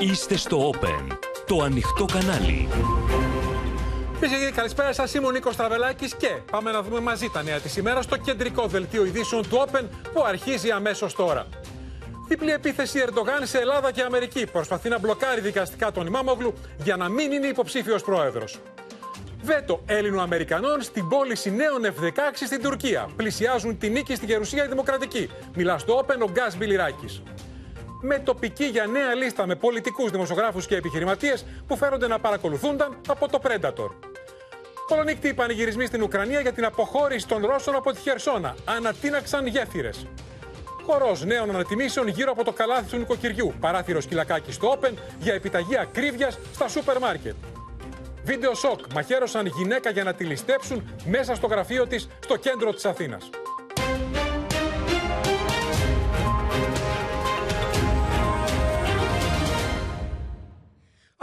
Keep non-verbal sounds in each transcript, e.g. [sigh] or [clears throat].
Είστε στο Open, το ανοιχτό κανάλι. Φίλε και καλησπέρα σας. Είμαι ο Νίκος Τραβελάκης και πάμε να δούμε μαζί τα νέα της ημέρας στο κεντρικό δελτίο ειδήσεων του Open που αρχίζει αμέσως τώρα. Διπλή επίθεση Ερντογάν σε Ελλάδα και Αμερική. Προσπαθεί να μπλοκάρει δικαστικά τον Ιμάμογλου για να μην είναι υποψήφιος πρόεδρος. Βέτο Έλληνο-Αμερικανών στην πώληση νέων F-16 στην Τουρκία. Πλησιάζουν τη νίκη στη Γερουσία η Δημοκρατική. Μιλά στο Open ο Γκάς Μπιλιράκης με τοπική για νέα λίστα με πολιτικούς, δημοσιογράφους και επιχειρηματίες που φέρονται να παρακολουθούνταν από το Predator. Κολονύκτη πανηγυρισμοί στην Ουκρανία για την αποχώρηση των Ρώσων από τη Χερσόνα. Ανατείναξαν γέφυρες. Χορός νέων ανατιμήσεων γύρω από το καλάθι του νοικοκυριού. Παράθυρο σκυλακάκι στο Open για επιταγή ακρίβειας στα σούπερ μάρκετ. Βίντεο σοκ. Μαχαίρωσαν γυναίκα για να τη ληστέψουν μέσα στο γραφείο της στο κέντρο της Αθήνας.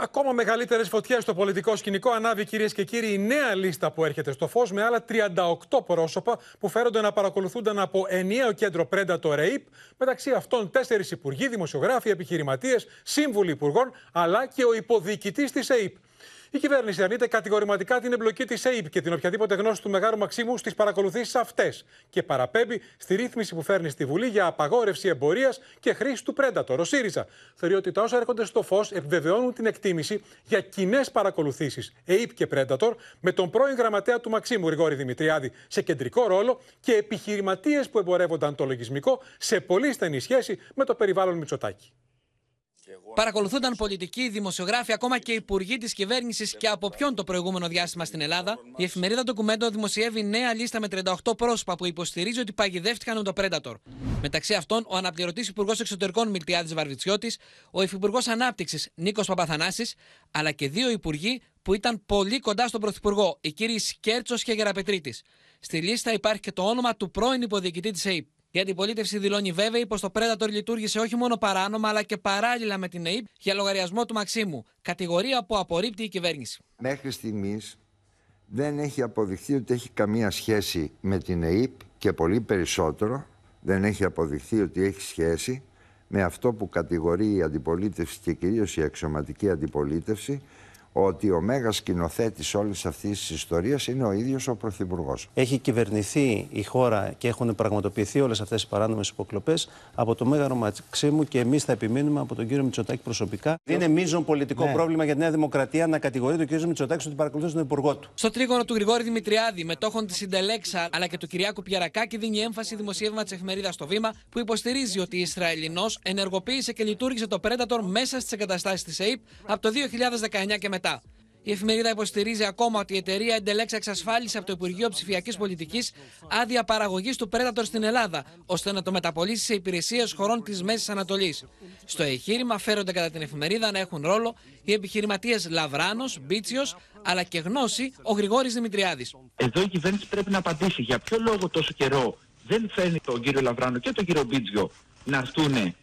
Ακόμα μεγαλύτερες φωτιές στο πολιτικό σκηνικό ανάβει, κυρίες και κύριοι, η νέα λίστα που έρχεται στο φως με άλλα 38 πρόσωπα που φέρονται να παρακολουθούνταν από ενιαίο κέντρο Predator Rape. Μεταξύ αυτών, τέσσερις υπουργοί, δημοσιογράφοι, επιχειρηματίες, σύμβουλοι υπουργών, αλλά και ο υποδιοικητή της ΑΕΠ. Η κυβέρνηση αρνείται κατηγορηματικά την εμπλοκή της ΑΕΠ και την οποιαδήποτε γνώση του Μεγάλου Μαξίμου στις παρακολουθήσεις αυτές και παραπέμπει στη ρύθμιση που φέρνει στη Βουλή για απαγόρευση εμπορίας και χρήση του Πρέντατορ. Ο ΣΥΡΙΖΑ θεωρεί ότι τα όσα έρχονται στο φως επιβεβαιώνουν την εκτίμηση για κοινέ παρακολουθήσεις ΑΕΠ και Πρέντατορ με τον πρώην γραμματέα του Μαξίμου Γρηγόρη Δημητριάδη σε κεντρικό ρόλο και επιχειρηματίες που εμπορεύονταν το λογισμικό σε πολύ στενή σχέση με το περιβάλλον Μητσοτάκη. Παρακολουθούνταν πολιτικοί, δημοσιογράφοι, ακόμα και υπουργοί της κυβέρνησης και από ποιον το προηγούμενο διάστημα στην Ελλάδα. Η εφημερίδα Ντοκουμέντο δημοσιεύει νέα λίστα με 38 πρόσωπα που υποστηρίζει ότι παγιδεύτηκαν με το Predator. Μεταξύ αυτών, ο αναπληρωτής Υπουργός Εξωτερικών Μιλτιάδης Βαρβιτσιώτης, ο Υφυπουργός Ανάπτυξης Νίκος Παπαθανάσης, αλλά και δύο υπουργοί που ήταν πολύ κοντά στον Πρωθυπουργό, οι κύριοι Σκέρτσος και Γεραπετρίτης. Στη λίστα υπάρχει και το όνομα του πρώην υποδιοικητή της ΑΕΠ. Η αντιπολίτευση δηλώνει βέβαιη πως το Predator λειτουργήσε όχι μόνο παράνομα αλλά και παράλληλα με την ΑΕΠ για λογαριασμό του Μαξίμου. Κατηγορία που απορρίπτει η κυβέρνηση. Μέχρι στιγμής δεν έχει αποδειχθεί ότι έχει καμία σχέση με την ΑΕΠ και πολύ περισσότερο δεν έχει αποδειχθεί ότι έχει σχέση με αυτό που κατηγορεί η αντιπολίτευση και κυρίως η αξιωματική αντιπολίτευση ότι ο μέγας σκηνοθέτης όλης αυτής της ιστορίας είναι ο ίδιος ο Πρωθυπουργός. Έχει κυβερνηθεί η χώρα και έχουν πραγματοποιηθεί όλες αυτές οι παράνομες υποκλοπές από το Μέγαρο Μαξίμου και εμείς θα επιμείνουμε από τον κύριο Μητσοτάκη προσωπικά. Είναι μείζον πολιτικό ναι. πρόβλημα για τη Νέα Δημοκρατία να κατηγορεί τον κύριος Μητσοτάκης ότι παρακολουθεί τον Υπουργό του. Στο τρίγωνο του Γρηγόρη Δημητριάδη, μετόχων της Συντελέξα αλλά και του Κυριάκου Πιαρακάκη, δίνει έμφαση δημοσίευμα της εφημερίδας στο Βήμα που υποστηρίζει ότι η Ισραηλινός ενεργοποίησε και λειτουργήσε το Predator μέσα στις εγκαταστάσεις της ΑΕΠ από το 2019 και μετά. Η εφημερίδα υποστηρίζει ακόμα ότι η εταιρεία Εντελέξα εξασφάλισε από το Υπουργείο Ψηφιακής Πολιτικής άδεια παραγωγής του Predator στην Ελλάδα, ώστε να το μεταπολίσει σε υπηρεσίες χωρών της Μέσης Ανατολής. Στο εγχείρημα φέρονται κατά την εφημερίδα να έχουν ρόλο οι επιχειρηματίες Λαβράνος, Μπίτσιος, αλλά και γνώση ο Γρηγόρης Δημητριάδης. Εδώ η κυβέρνηση πρέπει να απαντήσει για ποιο λόγο τόσο καιρό δεν φέρνει τον κύριο Λαβράνο και τον κύριο Μπίτσιο να έρθουν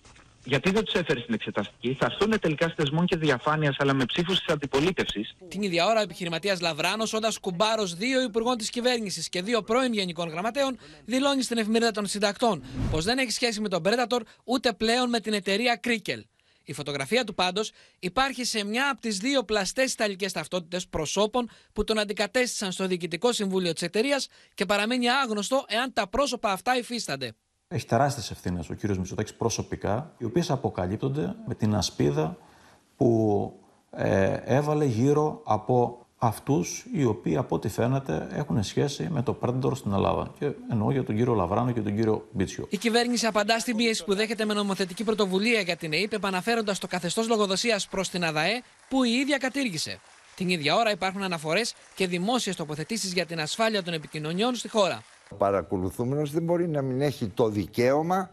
γιατί δεν τους έφερες στην εξεταστική, θα έρθουν τελικά θεσμών και διαφάνειας, αλλά με ψήφους της αντιπολίτευσης. Την ίδια ώρα, ο επιχειρηματίας Λαβράνος, όντας κουμπάρος δύο υπουργών της κυβέρνησης και δύο πρώην γενικών γραμματέων, δηλώνει στην Εφημερίδα των Συντακτών πως δεν έχει σχέση με τον Predator ούτε πλέον με την εταιρεία Krikel. Η φωτογραφία του πάντως υπάρχει σε μια από τις δύο πλαστές ιταλικές ταυτότητες προσώπων που τον αντικατέστησαν στο διοικητικό συμβούλιο της εταιρείας και παραμένει άγνωστο εάν τα πρόσωπα αυτά υφίστανται. Έχει τεράστιες ευθύνες ο κύριος Μητσοτάκης προσωπικά, οι οποίες αποκαλύπτονται με την ασπίδα που ε, έβαλε γύρω από αυτούς οι οποίοι από ό,τι φαίνεται έχουν σχέση με το Predator στην Ελλάδα. Και εννοώ για τον κύριο Λαβράνο και τον κύριο Μπίτσιο. Η κυβέρνηση απαντά στην πίεση που δέχεται με νομοθετική πρωτοβουλία για την ΑΕΠ, επαναφέροντας το καθεστώς λογοδοσίας προς την ΑΔΑΕ που η ίδια κατήργησε. Την ίδια ώρα υπάρχουν αναφορές και δημόσιες τοποθετήσεις για την ασφάλεια των επικοινωνιών στη χώρα. Ο παρακολουθούμενος δεν μπορεί να μην έχει το δικαίωμα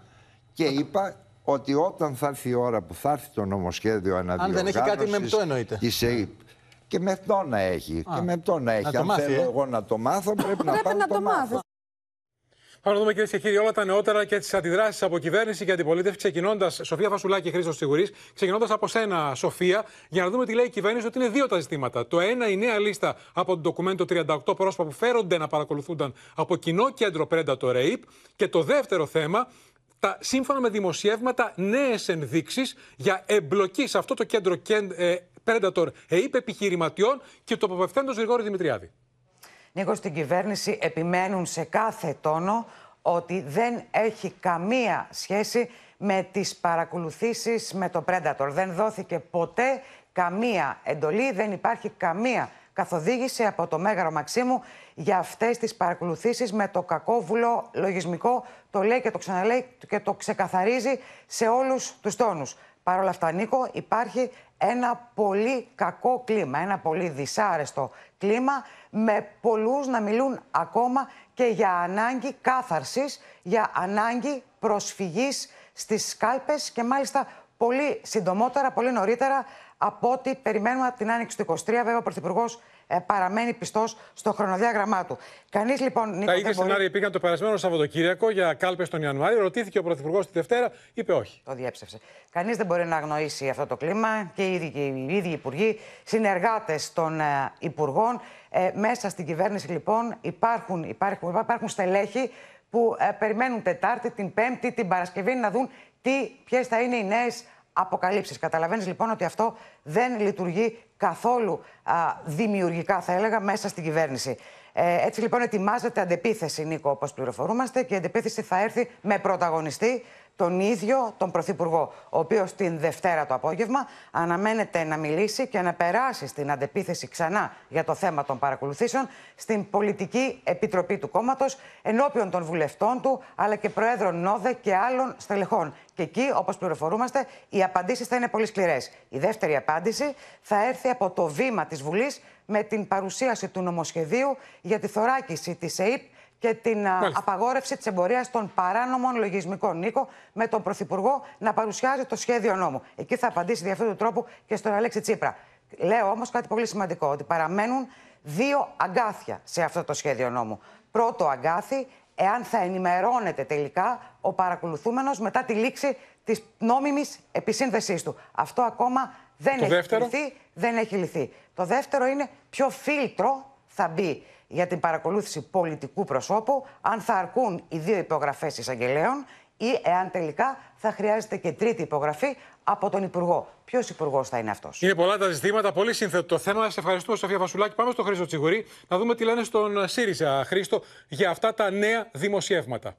και είπα ότι όταν θα έρθει η ώρα που θα έρθει το νομοσχέδιο αναδιοργάνωσης... Αν δεν έχει κάτι με αυτό εννοείται. Της ΕΕΠ, και με αυτό να έχει. Και με αυτό να έχει. Αν θέλω ε; εγώ να το μάθω, πρέπει να πάω να το μάθω. Πάμε να δούμε κυρίες και κύριοι όλα τα νεότερα και τις αντιδράσεις από κυβέρνηση και αντιπολίτευση. Ξεκινώντας, Σοφία Φασουλάκη, Χρήστος Σιγουρή, ξεκινώντας από σένα, Σοφία, για να δούμε τι λέει η κυβέρνηση ότι είναι δύο τα ζητήματα. Το ένα, η νέα λίστα από το ντοκουμέντο 38 πρόσωπα που φέρονται να παρακολουθούνταν από κοινό κέντρο Predator Rape. Και το δεύτερο θέμα, τα, σύμφωνα με δημοσιεύματα νέες ενδείξεις για εμπλοκή σε αυτό το κέντρο ε, Predator ΕΕΠ επιχειρηματιών και το αποπευθέντο Γρηγόρη Δημητριάδη. Νίκο, στην κυβέρνηση επιμένουν σε κάθε τόνο ότι δεν έχει καμία σχέση με τις παρακολουθήσεις με το Predator. Δεν δόθηκε ποτέ καμία εντολή, δεν υπάρχει καμία καθοδήγηση από το Μέγαρο Μαξίμου για αυτές τις παρακολουθήσεις με το κακόβουλο λογισμικό. Το λέει και το ξαναλέει και το ξεκαθαρίζει σε όλους τους τόνους. Παρ' όλα αυτά, Νίκο, υπάρχει ένα πολύ κακό κλίμα, ένα πολύ δυσάρεστο κλίμα με πολλούς να μιλούν ακόμα και για ανάγκη κάθαρσης, για ανάγκη προσφυγής στις σκάλπες και μάλιστα πολύ συντομότερα, πολύ νωρίτερα από ό,τι περιμένουμε από την άνοιξη του 23. Βέβαια, ο Πρωθυπουργός ε, παραμένει πιστός στο χρονοδιάγραμμά του. Κανείς λοιπόν. Νίκο, Τα ίδια σενάρια μπορεί... πήγαν το περασμένο Σαββατοκύριακο για κάλπες τον Ιανουάριο. Ρωτήθηκε ο Πρωθυπουργός τη Δευτέρα, είπε όχι. Το διέψευσε. Κανείς δεν μπορεί να αγνοήσει αυτό το κλίμα και οι ίδιοι, και οι ίδιοι υπουργοί, συνεργάτες των ε, υπουργών. Ε, μέσα στην κυβέρνηση λοιπόν υπάρχουν, υπάρχουν, υπάρχουν στελέχη που ε, περιμένουν Τετάρτη, την Πέμπτη, την Παρασκευή να δουν ποιες θα είναι οι νέες αποκαλύψεις. Καταλαβαίνεις λοιπόν ότι αυτό δεν λειτουργεί καθόλου α, δημιουργικά, θα έλεγα, μέσα στην κυβέρνηση. Ε, έτσι λοιπόν ετοιμάζεται αντεπίθεση, Νίκο, όπως πληροφορούμαστε, και η αντεπίθεση θα έρθει με πρωταγωνιστή τον ίδιο τον Πρωθυπουργό, ο οποίος την Δευτέρα το απόγευμα αναμένεται να μιλήσει και να περάσει στην αντεπίθεση ξανά για το θέμα των παρακολουθήσεων στην Πολιτική Επιτροπή του κόμματος, ενώπιον των βουλευτών του, αλλά και Προέδρων ΝΟΔΕ και άλλων στελεχών. Και εκεί, όπως πληροφορούμαστε, οι απαντήσεις θα είναι πολύ σκληρές. Η δεύτερη απάντηση θα έρθει από το βήμα της Βουλής με την παρουσίαση του νομοσχεδίου για τη θωράκιση της ΕΕΠ και την Μάλιστα. απαγόρευση της εμπορίας των παράνομων λογισμικών. Νίκο, με τον Πρωθυπουργό να παρουσιάζει το σχέδιο νόμου. Εκεί θα απαντήσει δι' αυτού του τρόπου και στον Αλέξη Τσίπρα. Λέω όμως κάτι πολύ σημαντικό, ότι παραμένουν δύο αγκάθια σε αυτό το σχέδιο νόμου. Πρώτο αγκάθι, εάν θα ενημερώνεται τελικά ο παρακολουθούμενος μετά τη λήξη της νόμιμης επισύνθεσή του. Αυτό ακόμα δεν έχει λυθεί. Δεν έχει λυθεί. Το δεύτερο είναι ποιο φίλτρο θα μπει για την παρακολούθηση πολιτικού προσώπου, αν θα αρκούν οι δύο υπογραφές εισαγγελέων ή εάν τελικά θα χρειάζεται και τρίτη υπογραφή από τον Υπουργό. Ποιος Υπουργός θα είναι αυτός; Είναι πολλά τα ζητήματα, πολύ σύνθετο το θέμα. Σε ευχαριστούμε, Σοφία Βασουλάκη. Πάμε στο Χρήστο Τσιγουρή να δούμε τι λένε στον ΣΥΡΙΖΑ, Χρήστο, για αυτά τα νέα δημοσιεύματα.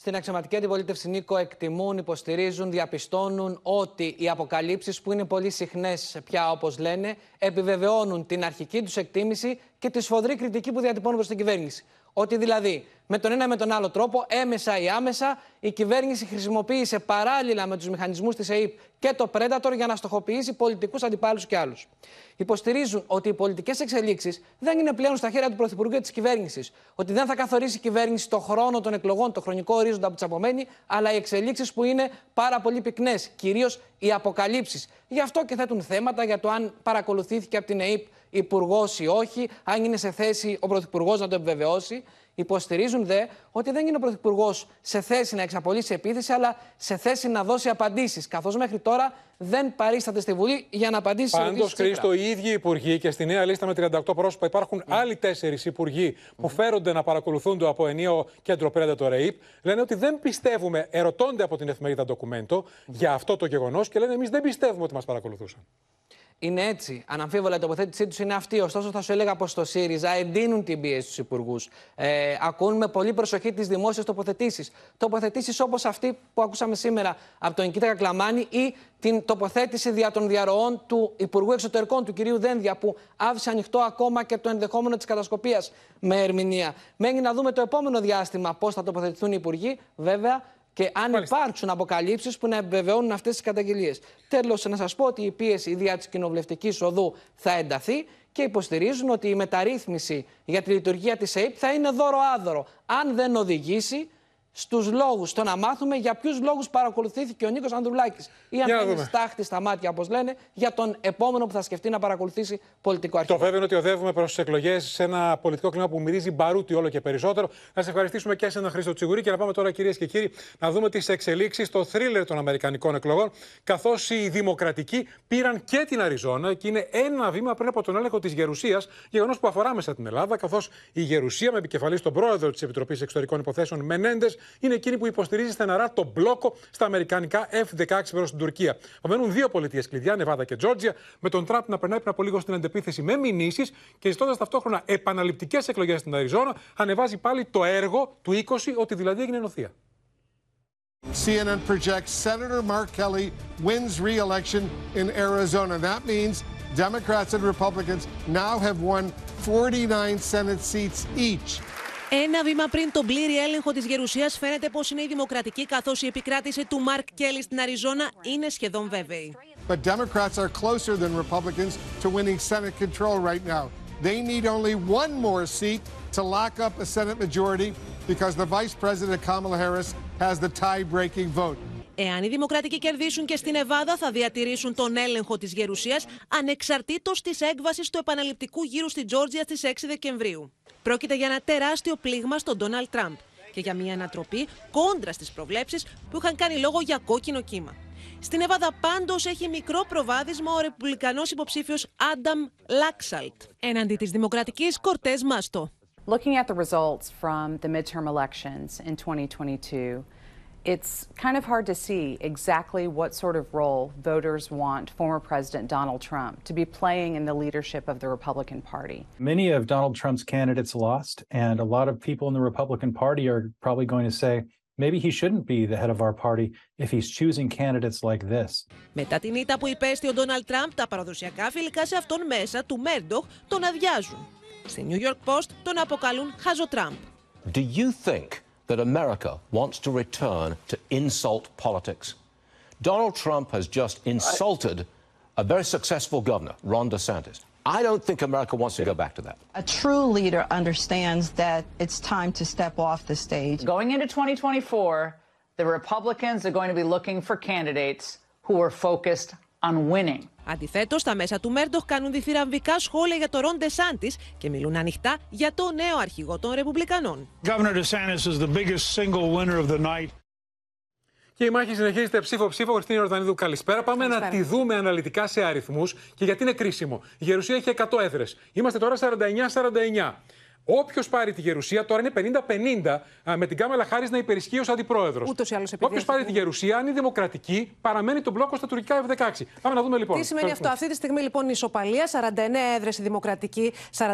Στην αξιωματική αντιπολίτευση Νίκο εκτιμούν, υποστηρίζουν, διαπιστώνουν ότι οι αποκαλύψεις που είναι πολύ συχνές πια όπως λένε επιβεβαιώνουν την αρχική τους εκτίμηση και τη σφοδρή κριτική που διατυπώνουν προς την κυβέρνηση. Ότι δηλαδή με τον ένα ή με τον άλλο τρόπο, έμεσα ή άμεσα, η κυβέρνηση χρησιμοποίησε παράλληλα με τους μηχανισμούς της ΕΕΠ και το Predator για να στοχοποιήσει πολιτικούς αντιπάλους και άλλους. Υποστηρίζουν ότι οι πολιτικές εξελίξεις δεν είναι πλέον στα χέρια του Πρωθυπουργού και της κυβέρνησης. Ότι δεν θα καθορίσει η κυβέρνηση το χρόνο των εκλογών, το χρονικό ορίζοντα που τη απομένει, αλλά οι εξελίξεις που είναι πάρα πολύ πυκνές. Κυρίως οι αποκαλύψεις. Γι' αυτό και θέτουν θέματα για το αν παρακολουθήθηκε από την ΕΕΠ υπουργός ή όχι, αν είναι σε θέση ο Πρωθυπουργός να το επιβεβαιώσει. Υποστηρίζουν δε ότι δεν είναι ο Πρωθυπουργός σε θέση να εξαπολύσει επίθεση, αλλά σε θέση να δώσει απαντήσεις. Καθώς μέχρι τώρα δεν παρίσταται στη Βουλή για να απαντήσει σε Πάντως, Χρήστο, οι ίδιοι υπουργοί και στη νέα λίστα με 38 πρόσωπα υπάρχουν mm. άλλοι τέσσερις υπουργοί που φέρονται να παρακολουθούνται από ενίο κέντρο το ΡΕΙΠ. Λένε ότι δεν πιστεύουμε, ερωτώνται από την εφημερίδα Ντοκουμέντο για αυτό το γεγονός και λένε εμείς δεν πιστεύουμε ότι μας παρακολουθούσαν είναι έτσι. Αναμφίβολα η τοποθέτησή τους είναι αυτή. Ωστόσο, θα σου έλεγα πως στο ΣΥΡΙΖΑ εντείνουν την πίεση στους υπουργούς. Ε, ακούν με πολύ προσοχή τις δημόσιες τοποθετήσεις. Τοποθετήσεις όπως αυτή που ακούσαμε σήμερα από τον Νικήτα Κακλαμάνη ή την τοποθέτηση δια των διαρροών του Υπουργού Εξωτερικών, του κυρίου Δένδια, που άφησε ανοιχτό ακόμα και το ενδεχόμενο της κατασκοπίας με ερμηνεία. Μένει να δούμε το επόμενο διάστημα πώς θα τοποθετηθούν οι υπουργοί. Βέβαια, και αν Μάλιστα. υπάρξουν αποκαλύψεις που να επιβεβαιώνουν αυτές τις καταγγελίες. Τέλος, να σας πω ότι η πίεση δια της κοινοβουλευτικής οδού θα ενταθεί και υποστηρίζουν ότι η μεταρρύθμιση για τη λειτουργία της ΑΕΠ θα είναι δώρο-άδωρο. Αν δεν οδηγήσει στους λόγους, στο να μάθουμε για ποιους λόγους παρακολουθήθηκε ο Νίκος Ανδρουλάκης. Ή αν είναι στάχτη στα μάτια, όπως λένε, για τον επόμενο που θα σκεφτεί να παρακολουθήσει πολιτικό αρχείο. Το βέβαιο είναι ότι οδεύουμε προς τις εκλογές σε ένα πολιτικό κλίμα που μυρίζει μπαρούτι όλο και περισσότερο. Να σε ευχαριστήσουμε και σε έναν Χρήστο Τσιγουρή και να πάμε τώρα, κυρίες και κύριοι, να δούμε τις εξελίξεις στο θρίλερ των Αμερικανικών εκλογών. Καθώς οι Δημοκρατικοί πήραν και την Αριζόνα και είναι ένα βήμα πριν από τον έλεγχο της Γερουσίας, γεγονός που αφορά μέσα την Ελλάδα, καθώς η Γερουσία με επικεφαλής τον πρόεδρο της Επιτροπής Εξωτερικών Υποθέσεων Μενέντες είναι εκείνη που υποστηρίζει στεναρά τον μπλόκο στα αμερικανικά F-16 προς την Τουρκία. Απομένουν δύο πολιτείες κλειδιά, Νεβάδα και Τζόρτζια, με τον Τραμπ να περνάει πριν από λίγο στην αντεπίθεση με μηνύσεις και ζητώντας ταυτόχρονα επαναληπτικές εκλογές στην Αριζόνα, ανεβάζει πάλι το έργο του 20, ότι δηλαδή έγινε νοθεία. CNN projects Senator Mark Kelly wins re-election in Arizona. That means Democrats and Republicans now have won 49 Senate seats each. Ένα βήμα πριν τον πλήρη έλεγχο της Γερουσίας φαίνεται πως είναι η Δημοκρατική καθώς η επικράτηση του Μαρκ Κέλλη στην Αριζόνα είναι σχεδόν βέβαιη. But Democrats are closer than Republicans to winning Senate control right now. They need only one more seat to lock up a Senate majority because the Vice President Kamala Harris has the tie-breaking vote. Εάν οι Δημοκρατικοί κερδίσουν και στην Εβάδα, θα διατηρήσουν τον έλεγχο της Γερουσίας ανεξαρτήτως της έκβασης του επαναληπτικού γύρου στη Τζόρτζια στις 6 Δεκεμβρίου. Πρόκειται για ένα τεράστιο πλήγμα στον Ντόναλτ Τραμπ και για μια ανατροπή κόντρα στις προβλέψεις που είχαν κάνει λόγο για κόκκινο κύμα. Στην Εβάδα πάντως έχει μικρό προβάδισμα ο ρεπουμπλικανός υποψήφιος Άνταμ Λάξαλτ έναντι της Δημοκρατικής Κορτές Μάστο. Looking at the results from the midterm elections in 2022, it's kind of hard to see exactly what sort of role voters want former President Donald Trump to be playing in the leadership of the Republican Party. Many of Donald Trump's candidates lost, and a lot of people in the Republican Party are probably going to say, maybe he shouldn't be the head of our party if he's choosing candidates like this. Μετά την ήττα που υπέστη ο Ντόναλτ Τραμπ, τα παραδοσιακά φιλικά σε αυτόν μέσα του Μέρντοχ τον αδειάζουν. Στη New York Post τον αποκαλούν Χαζοτράμπ. Do you think that America wants to return to insult politics? Donald Trump has just insulted a very successful governor, Ron DeSantis. I don't think America wants to go back to that. A true leader understands that it's time to step off the stage. Going into 2024, the Republicans are going to be looking for candidates who are focused on winning. Αντιθέτως, τα μέσα του Μέρντοχ κάνουν διθυραμβικά σχόλια για το Ρον Ντεσάντης και μιλούν ανοιχτά για το νέο αρχηγό των Ρεπουμπλικανών. Governor DeSantis is the biggest single winner of the night. Και η μάχη συνεχίζεται ψήφο-ψήφο. Χριστίνη Ορδανίδου, καλησπέρα. Πάμε καλησπέρα. να τη δούμε αναλυτικά σε αριθμούς και γιατί είναι κρίσιμο. Η Γερουσία έχει 100 έδρες. Είμαστε τώρα 49-49. Όποιος πάρει τη γερουσία, τώρα είναι 50-50 με την Κάμαλα Χάρη να υπερισχύει ως αντιπρόεδρος. Ούτως ή άλλως Όποιος πάρει τη γερουσία, αν είναι δημοκρατική, παραμένει τον μπλόκο στα τουρκικά F-16. Πάμε να δούμε λοιπόν. Τι σημαίνει αυτό; Αυτή τη στιγμή λοιπόν η ισοπαλία, 49 έδρε η δημοκρατική, 49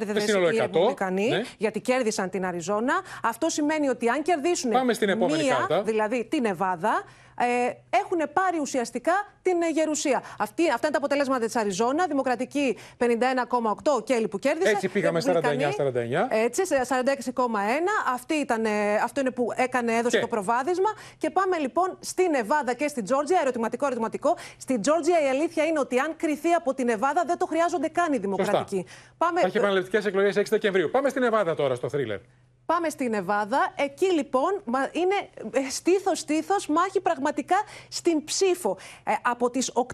έδρε οι ρεπουμπλικανοί, ναι. γιατί κέρδισαν την Αριζόνα. Αυτό σημαίνει ότι αν κερδίσουν Πάμε στην επόμενη μία, κάρτα. δηλαδή την Εβάδα, ε, έχουν πάρει ουσιαστικά την ε, γερουσία. Αυτή, αυτά είναι τα αποτελέσματα της Αριζόνα. Δημοκρατική 51,8 Κέλλη που κέρδισε. Έτσι πήγαμε 49-49. Έτσι, 46,1. Αυτό είναι που έκανε, έδωσε και. το προβάδισμα. Και πάμε λοιπόν στην Εβάδα και στην Τζόρτζια. Ερωτηματικό, ερωτηματικό. Στην Τζόρτζια η αλήθεια είναι ότι αν κρυθεί από την Εβάδα δεν το χρειάζονται καν οι δημοκρατικοί. Πάμε... Θα έχει επαναληπτικές εκλογές 6 Δεκεμβρίου. Πάμε στην Εβάδα τώρα στο θρίλερ. Πάμε στην Εβάδα. Εκεί λοιπόν είναι στήθος-στήθος μάχη πραγματικά στην ψήφο. Ε, από τις 800,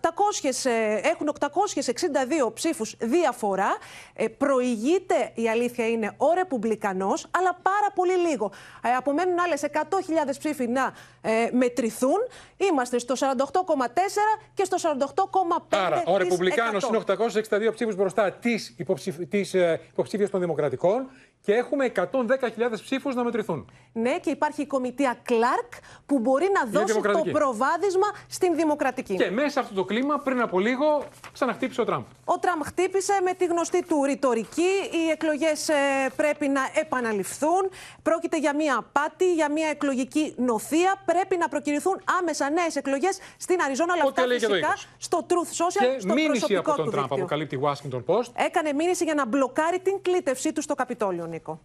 ε, έχουν 862 ψήφους διαφορά. Ε, προηγείται, η αλήθεια είναι, ο Ρεπουμπλικανός, αλλά πάρα πολύ λίγο. Ε, απομένουν άλλες 100.000 ψήφοι να ε, μετρηθούν. Είμαστε στο 48,4 και στο 48,5%. Άρα, ο Ρεπουμπλικάνος είναι 862 ψήφους μπροστά της, υποψηφ... της υποψήφιας των Δημοκρατικών και έχουμε 110.000 ψήφους να μετρηθούν. Ναι, και υπάρχει η κομιτεία Κλάρκ που μπορεί να δώσει το προβάδισμα στην Δημοκρατική. Και μέσα σε αυτό το κλίμα, πριν από λίγο, ξαναχτύπησε ο Τραμπ. Ο Τραμπ χτύπησε με τη γνωστή του ρητορική. Οι εκλογές ε, πρέπει να επαναληφθούν. Πρόκειται για μια απάτη, για μια εκλογική νοθεία. Πρέπει να προκυρηθούν άμεσα νέες εκλογές στην Αριζόνα. Αλλά αυτά φυσικά στο Truth Social, και στο μήνυση από τον του Τραμπ, αποκαλύπτει η Washington Post. Έκανε μήνυση για να μπλοκάρει την κλήτευσή του στο Καπιτόλιο, Νίκο.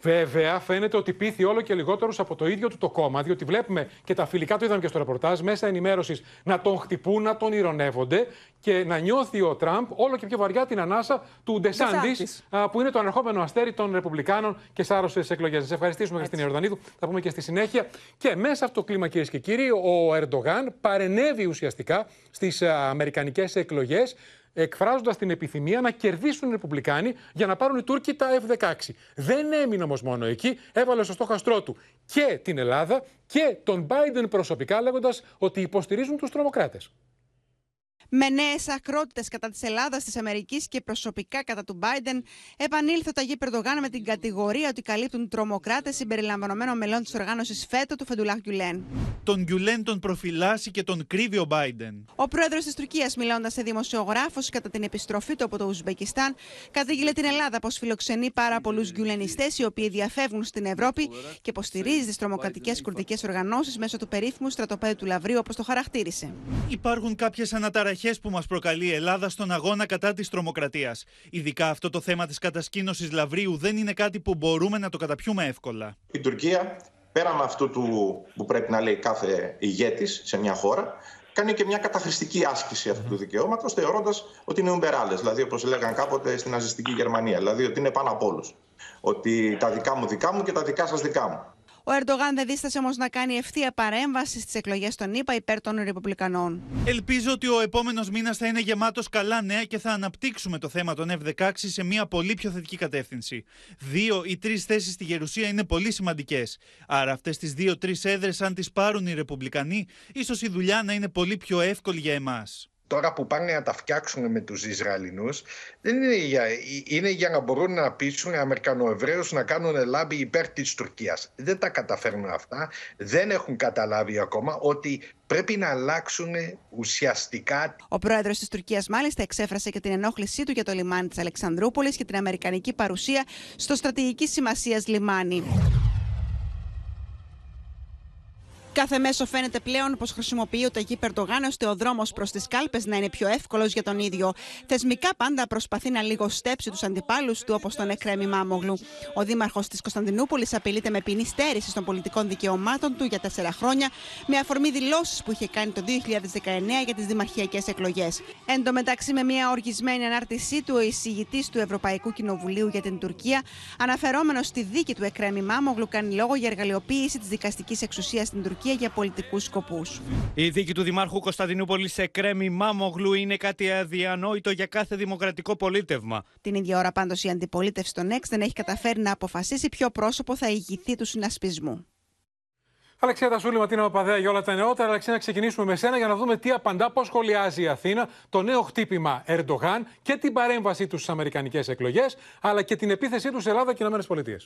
Βέβαια, φαίνεται ότι πείθει όλο και λιγότερους από το ίδιο του το κόμμα, διότι βλέπουμε και τα φιλικά του είδαμε και στο ρεπορτάζ, μέσα ενημέρωσης να τον χτυπούν, να τον ηρωνεύονται και να νιώθει ο Τραμπ όλο και πιο βαριά την ανάσα του Ντεσάντης, που είναι το ανερχόμενο αστέρι των Ρεπουμπλικάνων και σάρωσες στι εκλογές. Σας ευχαριστήσουμε, Χριστίνη Ιορδανίδου. Θα πούμε και στη συνέχεια. Και μέσα σε αυτό το κλίμα, κυρίες και κύριοι, ο Ερντογάν παρενέβη ουσιαστικά στις αμερικανικές εκλογές εκφράζοντας την επιθυμία να κερδίσουν οι Ρεπουμπλικάνοι για να πάρουν οι Τούρκοι τα F-16. Δεν έμεινε όμως μόνο εκεί, έβαλε στο στόχαστρό του και την Ελλάδα και τον Biden προσωπικά, λέγοντας ότι υποστηρίζουν τους τρομοκράτες. Με νέες ακρότητες κατά της Ελλάδας, της Αμερικής και προσωπικά κατά του Biden, επανήλθε ο Ταγί Περδογάν με την κατηγορία ότι καλύπτουν τρομοκράτες συμπεριλαμβανομένων μελών της οργάνωσης ΦΕΤΟ του Φεντουλάχ Γκιουλέν. Τον Γκιουλέν τον προφυλάσσει και τον κρύβει ο Biden. Ο πρόεδρος της Τουρκίας, μιλώντας σε δημοσιογράφου κατά την επιστροφή του από το Ουσμπεκιστάν, κατήγγειλε την Ελλάδα πως φιλοξενεί πάρα πολλούς Γκιουλενιστέ οι οποίοι διαφεύγουν στην Ευρώπη και υποστηρίζει τις τρομοκρατικές κουρδικές οργανώσεις μέσω του περίφημου στρατοπέδου του Λαβρίου, όπως το χαρακτήρισε. Υπάρχουν κάποιες αναταραχές που μας προκαλεί η Ελλάδα στον αγώνα κατά της τρομοκρατίας. Ειδικά αυτό το θέμα της κατασκήνωσης Λαβρίου δεν είναι κάτι που μπορούμε να το καταπιούμε εύκολα. Η Τουρκία, πέραν αυτού του που πρέπει να λέει κάθε ηγέτης σε μια χώρα, κάνει και μια καταχρηστική άσκηση αυτού του δικαιώματος, θεωρώντας ότι είναι ουμπεράλε. Δηλαδή, όπως λέγανε κάποτε στην ναζιστική Γερμανία. Δηλαδή, ότι είναι πάνω από όλους. Ότι τα δικά μου δικά μου και τα δικά σας δικά μου. Ο Ερντογάν δεν δίστασε όμως να κάνει ευθεία παρέμβαση στις εκλογές των ΗΠΑ υπέρ των Ρεπουμπλικανών. Ελπίζω ότι ο επόμενος μήνας θα είναι γεμάτος καλά νέα και θα αναπτύξουμε το θέμα των F-16 σε μια πολύ πιο θετική κατεύθυνση. Δύο ή τρεις θέσεις στη Γερουσία είναι πολύ σημαντικές. Άρα αυτές τις δύο-τρεις έδρες, αν τις πάρουν οι Ρεπουμπλικανοί, ίσως η δουλειά να είναι πολύ πιο εύκολη για εμάς τώρα που πάνε να τα φτιάξουν με τους Ισραηλινούς δεν είναι για, είναι για να μπορούν να πείσουν Αμερικανοεβραίους να κάνουν λάμπη υπέρ της Τουρκίας. Δεν τα καταφέρνουν αυτά, δεν έχουν καταλάβει ακόμα ότι πρέπει να αλλάξουν ουσιαστικά. Ο πρόεδρος της Τουρκίας μάλιστα εξέφρασε και την ενόχλησή του για το λιμάνι της Αλεξανδρούπολης και την αμερικανική παρουσία στο στρατηγική σημασίας λιμάνι. Κάθε μέσο φαίνεται πλέον πως χρησιμοποιεί ο Ταγί Περντογάν ώστε ο δρόμος προς τις κάλπες να είναι πιο εύκολος για τον ίδιο. Θεσμικά πάντα προσπαθεί να λιγοστέψει τους αντιπάλους του όπως τον Εκρέμι Μάμογλου. Ο δήμαρχος της Κωνσταντινούπολης απειλείται με ποινή στέρησης των πολιτικών δικαιωμάτων του για τέσσερα χρόνια, με αφορμή δηλώσεις που είχε κάνει το 2019 για τις δημαρχιακές εκλογές. Εν τω μεταξύ, με μια οργισμένη ανάρτησή του, ο εισηγητής του Ευρωπαϊκού Κοινοβουλίου για την Τουρκία, αναφερόμενος στη δίκη του Εκρέμι Μάμογλου, κάνει λόγο για εργαλειοποίηση της δικαστικής εξουσίας στην Τουρκία Τουρκία για πολιτικούς σκοπούς. Η δίκη του Δημάρχου Κωνσταντινούπολη σε κρέμι Μάμογλου είναι κάτι αδιανόητο για κάθε δημοκρατικό πολίτευμα. Την ίδια ώρα, πάντως, η αντιπολίτευση των ΕΞ δεν έχει καταφέρει να αποφασίσει ποιο πρόσωπο θα ηγηθεί του συνασπισμού. Αλεξία Τασούλη, Ματίνα Παπαδέα για όλα τα νεότερα. Αλεξία, να ξεκινήσουμε με σένα για να δούμε τι απαντά, πώς σχολιάζει η Αθήνα το νέο χτύπημα Ερντογάν και την παρέμβασή τους στις Αμερικανικές εκλογές, αλλά και την επίθεσή τους σε Ελλάδα και ΗΠΑ.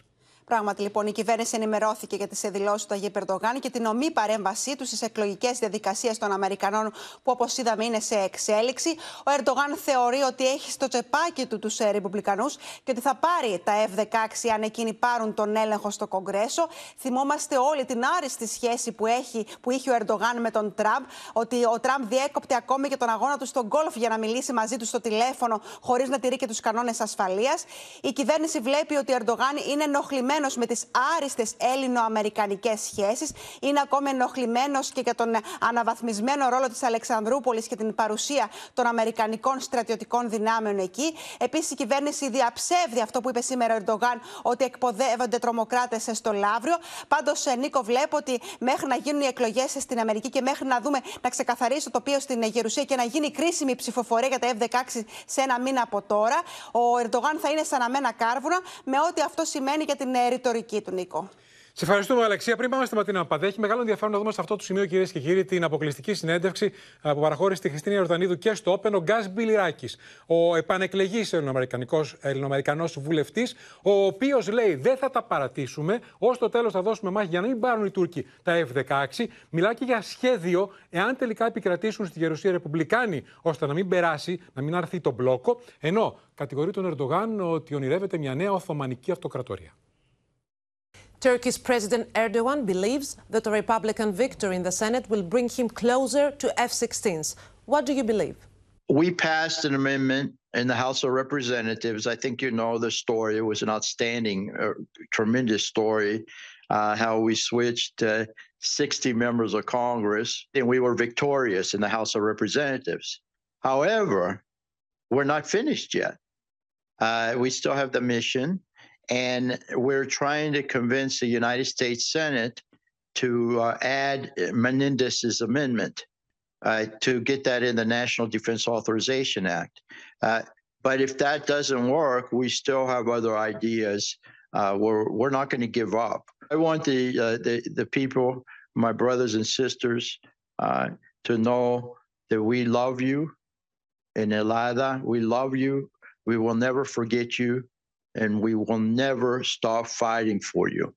Πράγματι, λοιπόν, η κυβέρνηση ενημερώθηκε για τι δηλώσει του Αγίου Περντογάν και την ομή παρέμβασή τους στις εκλογικές διαδικασίες των Αμερικανών, που όπως είδαμε είναι σε εξέλιξη. Ο Ερντογάν θεωρεί ότι έχει στο τσεπάκι του τους ε, Ρεπουμπλικανούς και ότι θα πάρει τα F-16 αν εκείνοι πάρουν τον έλεγχο στο Κογκρέσο. Θυμόμαστε όλοι την άριστη σχέση που, έχει, που είχε ο Ερντογάν με τον Τραμπ, ότι ο Τραμπ διέκοπτε ακόμη και τον αγώνα του στον γκολφ για να μιλήσει μαζί του στο τηλέφωνο, χωρίς να τηρεί και τους κανόνες ασφαλείας. Η κυβέρνηση βλέπει ότι ο Ερντογάν είναι ενοχλημένος με τις άριστες Έλληνο-Αμερικανικές σχέσεις. Είναι ακόμη ενοχλημένος και για τον αναβαθμισμένο ρόλο της Αλεξανδρούπολης και την παρουσία των Αμερικανικών στρατιωτικών δυνάμεων εκεί. Επίσης, η κυβέρνηση διαψεύδει αυτό που είπε σήμερα ο Ερντογάν, ότι εκποδεύονται τρομοκράτες στο Λαύριο. Πάντως, Νίκο, βλέπω ότι μέχρι να γίνουν οι εκλογές στην Αμερική και μέχρι να δούμε να ξεκαθαρίσει το τοπίο στην Γερουσία και να γίνει κρίσιμη ψηφοφορία για τα F-16 σε ένα μήνα από τώρα, ο Ερντογάν θα είναι σαν αμένα κάρβουνα, με ό,τι αυτό σημαίνει για την ρητορική του, Νίκο. Σε ευχαριστούμε, Αλεξία. Πριν πάμε στη Ματίνα Παδέ, έχει μεγάλο ενδιαφέρον να δούμε σε αυτό το σημείο, κυρίες και κύριοι, την αποκλειστική συνέντευξη που παραχώρησε τη Χριστίνα Ιορδανίδου και στο Όπεν ο Γκάζ Μπιλιράκης, ο επανεκλεγής Ελληνοαμερικανός βουλευτής, ο οποίος λέει δεν θα τα παρατήσουμε, ως το τέλος θα δώσουμε μάχη για να μην πάρουν οι Τούρκοι τα F-16. Μιλάει και για σχέδιο, εάν τελικά επικρατήσουν στη Γερουσία Ρεπουμπλικάνοι, ώστε να μην περάσει, να μην αρθεί το μπλόκο, ενώ κατηγορεί τον Ερντογάν ότι ονειρεύεται μια νέα Οθωμανική αυτοκρατορία. Turkey's President Erdogan believes that a Republican victory in the Senate will bring him closer to F 16s. What do you believe? We passed an amendment in the House of Representatives. I think you know the story. It was an outstanding, uh, tremendous story. Uh, how we switched to 60 members of Congress and we were victorious in the House of Representatives. However, we're not finished yet. Uh, we still have the mission and we're trying to convince the United States Senate to uh, add Menendez's amendment uh, to get that in the National Defense Authorization Act. Uh, but if that doesn't work, we still have other ideas. Uh, we're, we're not going to give up. I want the, uh, the, the people, my brothers and sisters, uh, to know that we love you. In Elida. we love you. We will never forget you and we will never stop fighting for you.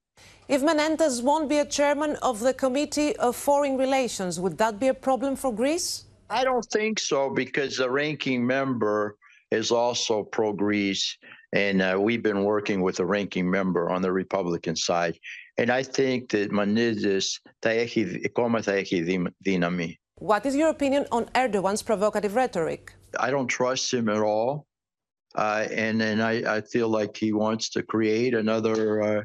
If Menendez won't be a chairman of the Committee of Foreign Relations, would that be a problem for Greece? I don't think so because the ranking member is also pro Greece, and uh, we've been working with the ranking member on the Republican side. And I think that Menendez, What is your opinion on Erdogan's provocative rhetoric? I don't trust him at all. Uh, and then I, I feel like he wants to create another, uh,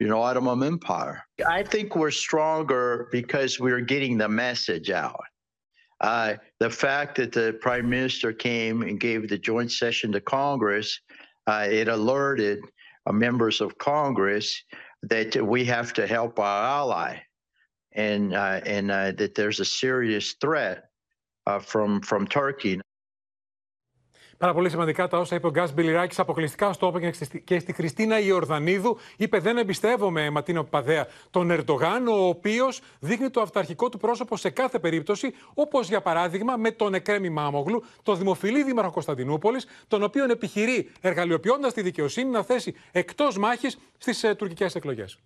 you know, Ottoman Empire. I think we're stronger because we're getting the message out. Uh, the fact that the prime minister came and gave the joint session to Congress, uh, it alerted uh, members of Congress that we have to help our ally and, uh, and that there's a serious threat from, from Turkey. Πάρα πολύ σημαντικά τα όσα είπε ο Γκάς Μπιλιράκης αποκλειστικά στο Όπεν και στη Χριστίνα Ιορδανίδου. Είπε: Δεν εμπιστεύομαι, Ματίνα Παπαδέα, τον Ερντογάν, ο οποίος δείχνει το αυταρχικό του πρόσωπο σε κάθε περίπτωση, όπως για παράδειγμα με τον Εκρέμι Μάμογλου, τον δημοφιλή δήμαρχο Κωνσταντινούπολης, τον οποίον επιχειρεί, εργαλειοποιώντας τη δικαιοσύνη, να θέσει εκτός μάχης στις ε, τουρκικές εκλογές.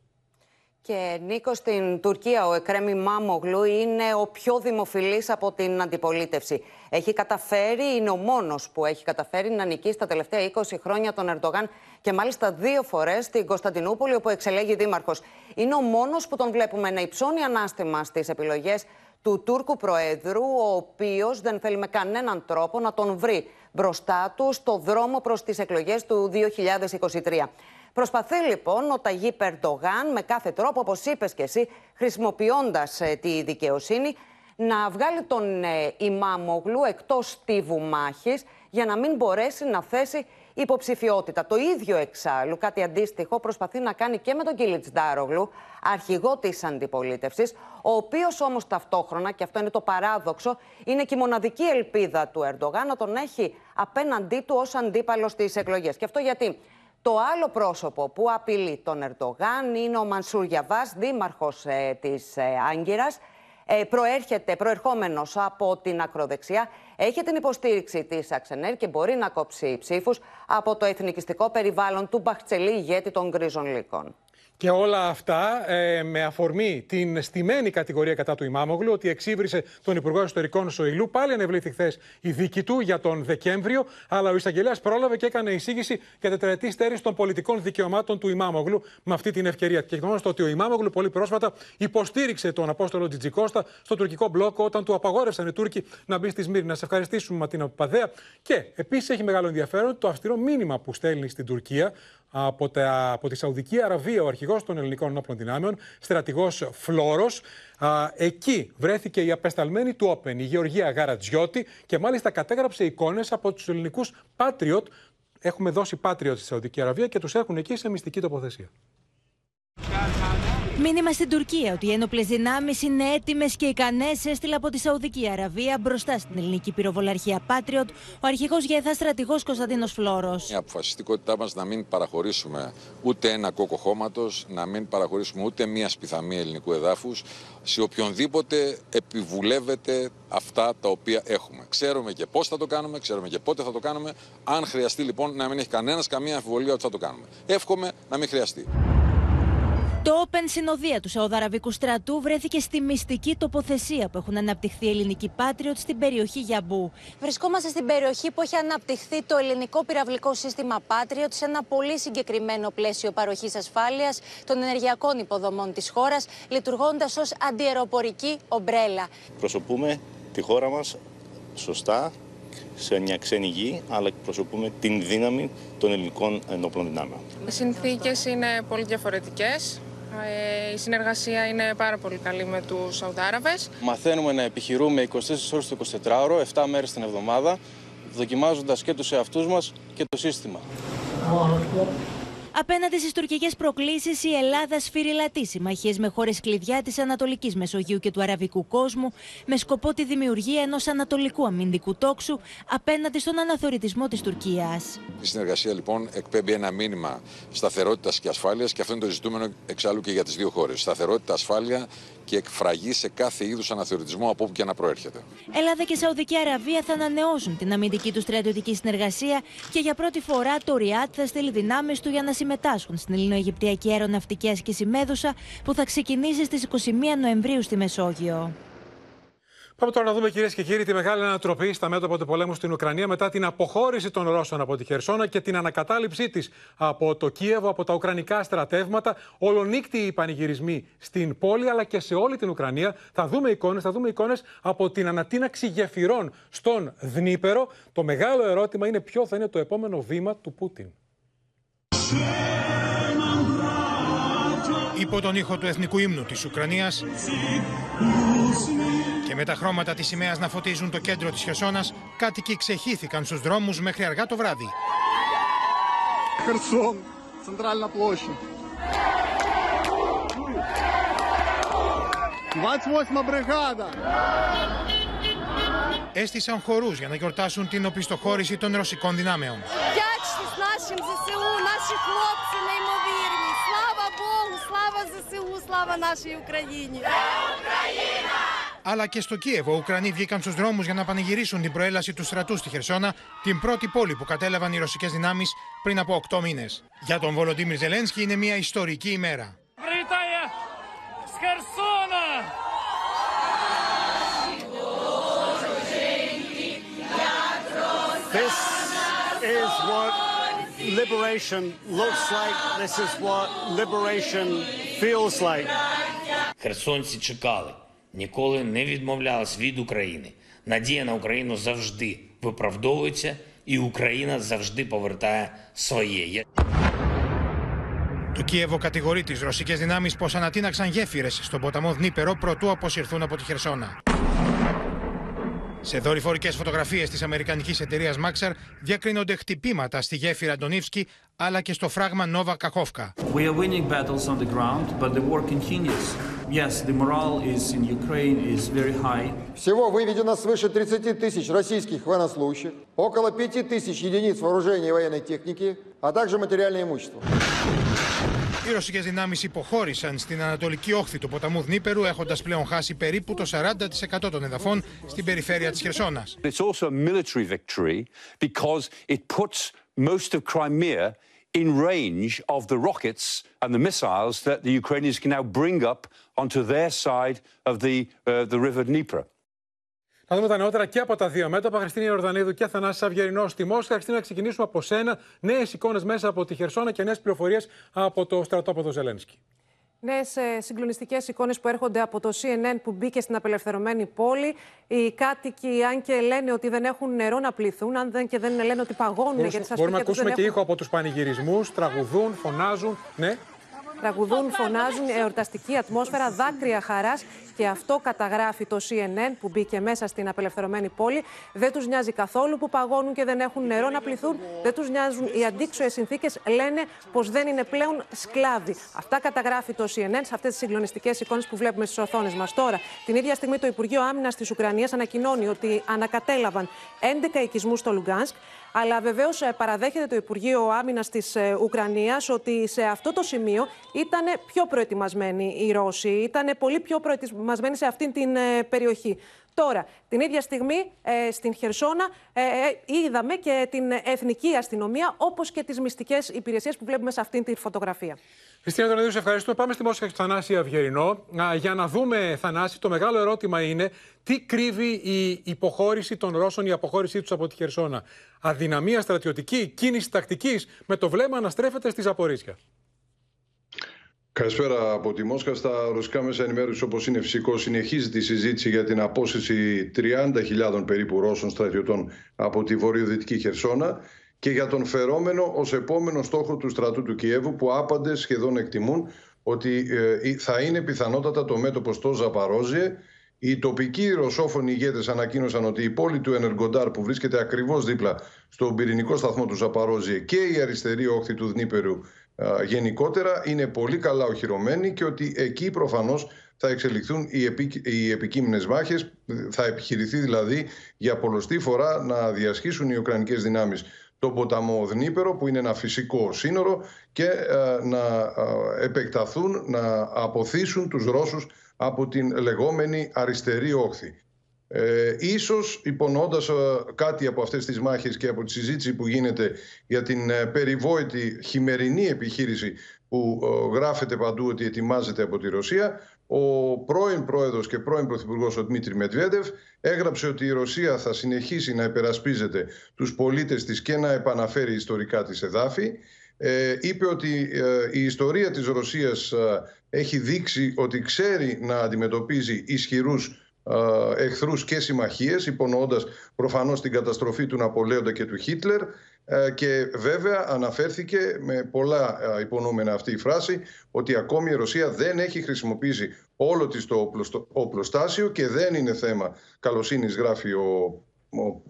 Και Νίκος, στην Τουρκία ο Εκρέμι Μάμογλου είναι ο πιο δημοφιλής από την αντιπολίτευση. Έχει καταφέρει, είναι ο μόνος που έχει καταφέρει να νικήσει τα τελευταία 20 χρόνια τον Ερντογάν και μάλιστα δύο φορές στην Κωνσταντινούπολη όπου εξελέγει δήμαρχος. Είναι ο μόνος που τον βλέπουμε να υψώνει ανάστημα στις επιλογές του Τούρκου Προέδρου, ο οποίος δεν θέλει με κανέναν τρόπο να τον βρει μπροστά του στο δρόμο προς τις εκλογές του 2023. Προσπαθεί λοιπόν ο Ταγί Περντογάν με κάθε τρόπο, όπως είπες και εσύ, χρησιμοποιώντας ε, τη δικαιοσύνη, να βγάλει τον ε, Ιμάμογλου εκτός στίβου μάχης για να μην μπορέσει να θέσει υποψηφιότητα. Το ίδιο εξάλλου, κάτι αντίστοιχο, προσπαθεί να κάνει και με τον Κίλιτς Ντάρογλου, αρχηγό της αντιπολίτευσης, ο οποίος όμως ταυτόχρονα, και αυτό είναι το παράδοξο, είναι και η μοναδική ελπίδα του Ερντογάν να τον έχει απέναντί του ως αντίπαλος στις εκλογές. Και αυτό γιατί; Το άλλο πρόσωπο που απειλεί τον Ερντογάν είναι ο Μανσούρ Γιαβάς, δήμαρχος ε, της ε, Άγκυρας. Ε, προέρχεται, προερχόμενος από την ακροδεξιά, έχει την υποστήριξη της Αξενέρ και μπορεί να κόψει ψήφους από το εθνικιστικό περιβάλλον του Μπαχτσελή ηγέτη των Γκρίζων Λύκων. Και όλα αυτά ε, με αφορμή την στημένη κατηγορία κατά του Ιμάμογλου ότι εξύβρισε τον Υπουργό Εσωτερικών Σοηλού. Πάλι ανεβλήθη χθες η δίκη του για τον Δεκέμβριο, αλλά ο εισαγγελέας πρόλαβε και έκανε εισήγηση για τετραετή στέρηση των πολιτικών δικαιωμάτων του Ιμάμογλου με αυτή την ευκαιρία. Και γνώριστε ότι ο Ιμάμογλου πολύ πρόσφατα υποστήριξε τον Απόστολο Τζιτζικώστα στο τουρκικό μπλοκ όταν του απαγόρευσαν οι Τούρκοι να μπει στη Σμύρνη. Να σε ευχαριστήσουμε, Ματίνα Παπαδέα. Και επίσης έχει μεγάλο ενδιαφέρον το αυστηρό μήνυμα που στέλνει στην Τουρκία από, τα, από τη Σαουδική Αραβία, ο αρχηγός των ελληνικών όπλων δυνάμεων, στρατηγός Φλόρο. Εκεί βρέθηκε η απεσταλμένη του Όπεν, η Γεωργία Γαρατζιώτη, και μάλιστα κατέγραψε εικόνες από τους ελληνικούς Patriot. Έχουμε δώσει Patriot στη Σαουδική Αραβία και τους έχουν εκεί σε μυστική τοποθεσία. Μήνυμα στην Τουρκία ότι οι ένοπλες δυνάμεις είναι έτοιμες και ικανές έστειλε από τη Σαουδική Αραβία μπροστά στην ελληνική πυροβολαρχία Patriot ο αρχηγός ΓΕΘΑ στρατηγός Κωνσταντίνος Φλόρο. Η αποφασιστικότητά μας να μην παραχωρήσουμε ούτε ένα κόκο χώματος, να μην παραχωρήσουμε ούτε μία σπιθαμία ελληνικού εδάφους σε οποιονδήποτε επιβουλεύεται αυτά τα οποία έχουμε. Ξέρουμε και πώς θα το κάνουμε, ξέρουμε και πότε θα το κάνουμε. Αν χρειαστεί λοιπόν να μην έχει κανένας καμία αμφιβολία ότι θα το κάνουμε. Εύχομαι να μην χρειαστεί. Το Open συνοδεία του Σαουδαραβικού στρατού βρέθηκε στη μυστική τοποθεσία που έχουν αναπτυχθεί ελληνικοί Patriot στην περιοχή Γιαμπού. Βρισκόμαστε στην περιοχή που έχει αναπτυχθεί το ελληνικό πυραυλικό σύστημα Patriot σε ένα πολύ συγκεκριμένο πλαίσιο παροχής ασφάλειας των ενεργειακών υποδομών της χώρας, λειτουργώντας ως αντιεροπορική ομπρέλα. Προσωπούμε τη χώρα μας σωστά σε μια ξένη γη, αλλά εκπροσωπούμε την δύναμη των ελληνικών ενόπλων δυνάμεων. Οι συνθήκες είναι πολύ διαφορετικές. Ε, η συνεργασία είναι πάρα πολύ καλή με τους Σαουδάραβες. Μαθαίνουμε να επιχειρούμε 24 ώρες το 24ωρο, 7 μέρες την εβδομάδα, δοκιμάζοντας και τους εαυτούς μας και το σύστημα. Απέναντι στις τουρκικές προκλήσεις, η Ελλάδα σφυριλατεί συμμαχίες με χώρες κλειδιά της Ανατολικής Μεσογείου και του Αραβικού κόσμου, με σκοπό τη δημιουργία ενός Ανατολικού αμυντικού τόξου απέναντι στον αναθεωρητισμό της Τουρκίας. Η συνεργασία λοιπόν εκπέμπει ένα μήνυμα σταθερότητας και ασφάλειας και αυτό είναι το ζητούμενο εξάλλου και για τις δύο χώρες. Σταθερότητα, ασφάλεια και εκφραγή σε κάθε είδους αναθεωρητισμό από όπου και να προέρχεται. Ελλάδα και Σαουδική Αραβία θα ανανεώσουν την αμυντική τους στρατιωτική συνεργασία και για πρώτη φορά το ΡΙΑΤ θα στείλει δυνάμεις του για να συμμετάσχουν στην Ελληνοαιγυπτιακή Αεροναυτική Άσκηση Μέδουσα που θα ξεκινήσει στις 21 Νοεμβρίου στη Μεσόγειο. Πάμε τώρα να δούμε κυρίες και κύριοι τη μεγάλη ανατροπή στα μέτωπα του πολέμου στην Ουκρανία μετά την αποχώρηση των Ρώσων από τη Χερσόνα και την ανακατάληψή της από το Κίεβο, από τα Ουκρανικά στρατεύματα. Ολονύκτιοι οι πανηγυρισμοί στην πόλη αλλά και σε όλη την Ουκρανία. Θα δούμε εικόνες, θα δούμε εικόνες από την ανατείναξη γεφυρών στον Δνήπερο. Το μεγάλο ερώτημα είναι ποιο θα είναι το επόμενο βήμα του Πούτιν. Υπό τον ήχο του εθνικού ύμνου της Ουκρανίας και με τα χρώματα της σημαίας να φωτίζουν το κέντρο της Χερσόνας, κάτοικοι ξεχύθηκαν στους δρόμους μέχρι αργά το βράδυ. Χερσόν, центральна площадь. 28 μπριγάδα. Έστησαν χορούς για να γιορτάσουν την οπισθοχώρηση των ρωσικών δυνάμεων. Вдячність нашим ЗСУ, наші хлопці неймовірні. Слава Богу, слава ЗСУ, слава нашій Україні. Αλλά και στο Κίεβο, Ουκρανοί βγήκαν στου δρόμου για να πανηγυρίσουν την προέλαση του στρατού στη Χερσόνα, την πρώτη πόλη που κατέλαβαν οι ρωσικέ δυνάμει πριν από 8 μήνε. Για τον Βολοντίμιρ Ζελένσκι είναι μια ιστορική ημέρα. Прилітає з Херсона! This is what liberation looks like. This is what liberation feels like. Херсонці чекали, ніколи не відмовлялись від України. Надія на Україну завжди виправдовується, і Україна завжди повертає своє. Το Κίεβο κατηγορεί τι ρωσικέ δυνάμει πω ανατείναξαν γέφυρε στον ποταμό Δνήπερο προτού αποσυρθούν από τη Χερσόνα. Σε δορυφορικές φωτογραφίες της αμερικανικής εταιρείας Maxar διακρίνονται χτυπήματα στη γέφυρα Ντονίφσκι αλλά και στο φράγμα Νόβα Καχόφκα. We are winning battles on the ground, but the war continues. Yes, the morale is in Ukraine is very high. Всего выведено свыше 30 тысяч российских военнослужащих, около 5 тысяч единиц вооружения и военной техники, а также материальное имущество. Οι ρωσικές δυνάμεις υποχώρησαν στην ανατολική όχθη του ποταμού Δνήπερου έχοντας πλέον χάσει περίπου το 40% των εδαφών στην περιφέρεια της Χερσόνας. It's also a military victory because it puts most of Crimea in range of the rockets and the missiles that the Ukrainians can now bring up onto their side of the, uh, the river Dnieper. Να δούμε τα νεότερα και από τα δύο μέτωπα. Χριστίνα Ιορδανίδου και Θανάση Αυγερινό στη Μόσχα. Χριστίνα, να ξεκινήσουμε από σένα. Νέες εικόνες μέσα από τη Χερσόνα και νέες πληροφορίες από το στρατόπεδο Ζελένσκι. Νέες συγκλονιστικές εικόνες που έρχονται από το CNN που μπήκε στην απελευθερωμένη πόλη. Οι κάτοικοι, αν και λένε ότι δεν έχουν νερό να πληθούν, αν δεν και δεν λένε ότι παγώνουν γιατί σα Μπορούμε να ακούσουμε και ήχο από τους πανηγυρισμούς. Τραγουδούν, φωνάζουν. Ναι. Τραγουδούν, φωνάζουν, εορταστική ατμόσφαιρα, δάκρυα χαράς και αυτό καταγράφει το CNN που μπήκε μέσα στην απελευθερωμένη πόλη. Δεν τους νοιάζει καθόλου που παγώνουν και δεν έχουν νερό να πληθούν. Δεν τους νοιάζουν οι αντίξωες συνθήκες. Λένε πως δεν είναι πλέον σκλάβοι. Αυτά καταγράφει το CNN σε αυτές τις συγκλονιστικές εικόνες που βλέπουμε στις οθόνες μας. Τώρα, την ίδια στιγμή το Υπουργείο Άμυνας της Ουκρανίας ανακοινώνει ότι ανακατέλαβαν 11 οικισμούς στο Λουγκάνσκ. Αλλά βεβαίως παραδέχεται το Υπουργείο Άμυνας της Ουκρανίας ότι σε αυτό το σημείο ήταν πιο προετοιμασμένοι οι Ρώσοι. Ήταν πολύ πιο προετοιμασμένοι σε αυτήν την περιοχή. Τώρα, την ίδια στιγμή ε, στην Χερσόνα ε, ε, είδαμε και την εθνική αστυνομία, όπως και τις μυστικές υπηρεσίες που βλέπουμε σε αυτήν τη φωτογραφία. Χριστίνα Δονίδου, σε ευχαριστούμε. Πάμε στη Μόσχα και στο Θανάση Αυγερινό. Για να δούμε, Θανάση, το μεγάλο ερώτημα είναι τι κρύβει η υποχώρηση των Ρώσων, η αποχώρησή τους από τη Χερσόνα; Αδυναμία στρατιωτική, κίνηση τακτικής, με το βλέμμα να στρέφεται στη Ζαπορίσια. Καλησπέρα από τη Μόσχα. Στα ρωσικά μέσα ενημέρωσης, όπως είναι φυσικός, συνεχίζεται η συζήτηση για την απόσυση 30.000 περίπου Ρώσων στρατιωτών από τη βορειοδυτική Χερσόνα και για τον φερόμενο ως επόμενο στόχο του στρατού του Κιέβου, που άπαντε σχεδόν εκτιμούν ότι θα είναι πιθανότατα το μέτωπο στο Ζαπαρόζιε. Οι τοπικοί ρωσόφωνοι ηγέτες ανακοίνωσαν ότι η πόλη του Ενεργοντάρ, που βρίσκεται ακριβώς δίπλα στον πυρηνικό σταθμό του Ζαπαρόζιε και η αριστερή όχθη του Δνήπερου γενικότερα είναι πολύ καλά οχυρωμένοι και ότι εκεί προφανώς θα εξελιχθούν οι, επί, οι επικείμενες μάχες, θα επιχειρηθεί δηλαδή για πολλωστή φορά να διασχίσουν οι Ουκρανικές δυνάμεις τον ποταμό Δνήπερο που είναι ένα φυσικό σύνορο και να επεκταθούν, να αποθήσουν τους Ρώσους από την λεγόμενη αριστερή όχθη. Ε, ίσως υπονοώντας ε, κάτι από αυτές τις μάχες και από τη συζήτηση που γίνεται για την ε, περιβόητη χειμερινή επιχείρηση που ε, γράφεται παντού ότι ετοιμάζεται από τη Ρωσία, ο πρώην πρόεδρος και πρώην πρωθυπουργός ο Δημήτρη Μετβέντεφ έγραψε ότι η Ρωσία θα συνεχίσει να υπερασπίζεται τους πολίτες της και να επαναφέρει ιστορικά της εδάφη. Ε, είπε ότι η ιστορία της Ρωσίας έχει δείξει ότι ξέρει να αντιμετωπίζει ισχυρούς εχθρούς και συμμαχίες, υπονοώντας προφανώς την καταστροφή του Ναπολέοντα και του Χίτλερ και βέβαια αναφέρθηκε με πολλά υπονοούμενα αυτή η φράση ότι ακόμη η Ρωσία δεν έχει χρησιμοποιήσει όλο της το οπλοστάσιο και δεν είναι θέμα καλοσύνης γράφει ο ο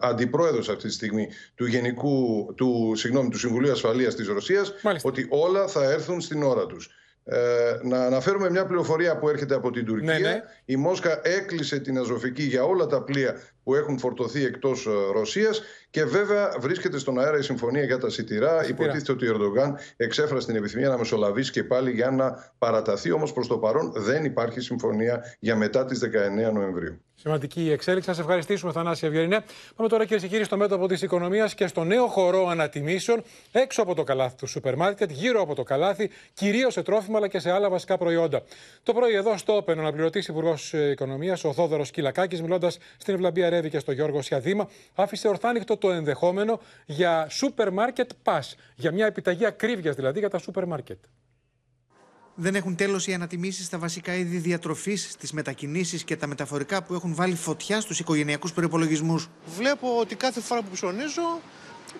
αντιπρόεδρος αυτή τη στιγμή του, Γενικού, του, συγγνώμη, του Συμβουλίου Ασφαλείας της Ρωσίας ότι όλα θα έρθουν στην ώρα τους. Ε, να αναφέρουμε μια πληροφορία που έρχεται από την Τουρκία. Ναι, ναι. Η Μόσχα έκλεισε την Αζωφική για όλα τα πλοία που έχουν φορτωθεί εκτός ε, Ρωσίας και βέβαια βρίσκεται στον αέρα η συμφωνία για τα σιτηρά. Υποτίθεται ότι ο Ερντογάν εξέφρασε την επιθυμία να μεσολαβήσει και πάλι για να παραταθεί. Όμως προς το παρόν δεν υπάρχει συμφωνία για μετά τις 19 Νοεμβρίου. Σημαντική η εξέλιξη. Σας ευχαριστήσουμε, Θανάση Ευγενινέ. Πάμε τώρα, κυρίε και κύριοι, στο μέτωπο της οικονομίας και στο νέο χορό ανατιμήσεων έξω από το καλάθι του σούπερ μάρκετ, γύρω από το καλάθι, κυρίως σε τρόφιμα αλλά και σε άλλα βασικά προϊόντα. Το πρωί εδώ στο Όπεν, ο αναπληρωτής Υπουργός Οικονομίας, ο Θόδωρος Κυλακάκης, μιλώντας στην Ευλαμπία Ρεύη και στο Γιώργο Σιαδήμα, άφησε ορθάνυχτο το ενδεχόμενο για σούπερ μάρκετ pass. Για μια επιταγή ακρίβειας δηλαδή για τα σούπερ μάρκετ. Δεν έχουν τέλος οι ανατιμήσεις στα βασικά είδη διατροφής, στις μετακινήσεις και τα μεταφορικά που έχουν βάλει φωτιά στους οικογενειακούς προπολογισμού. Βλέπω ότι κάθε φορά που ψωνίζω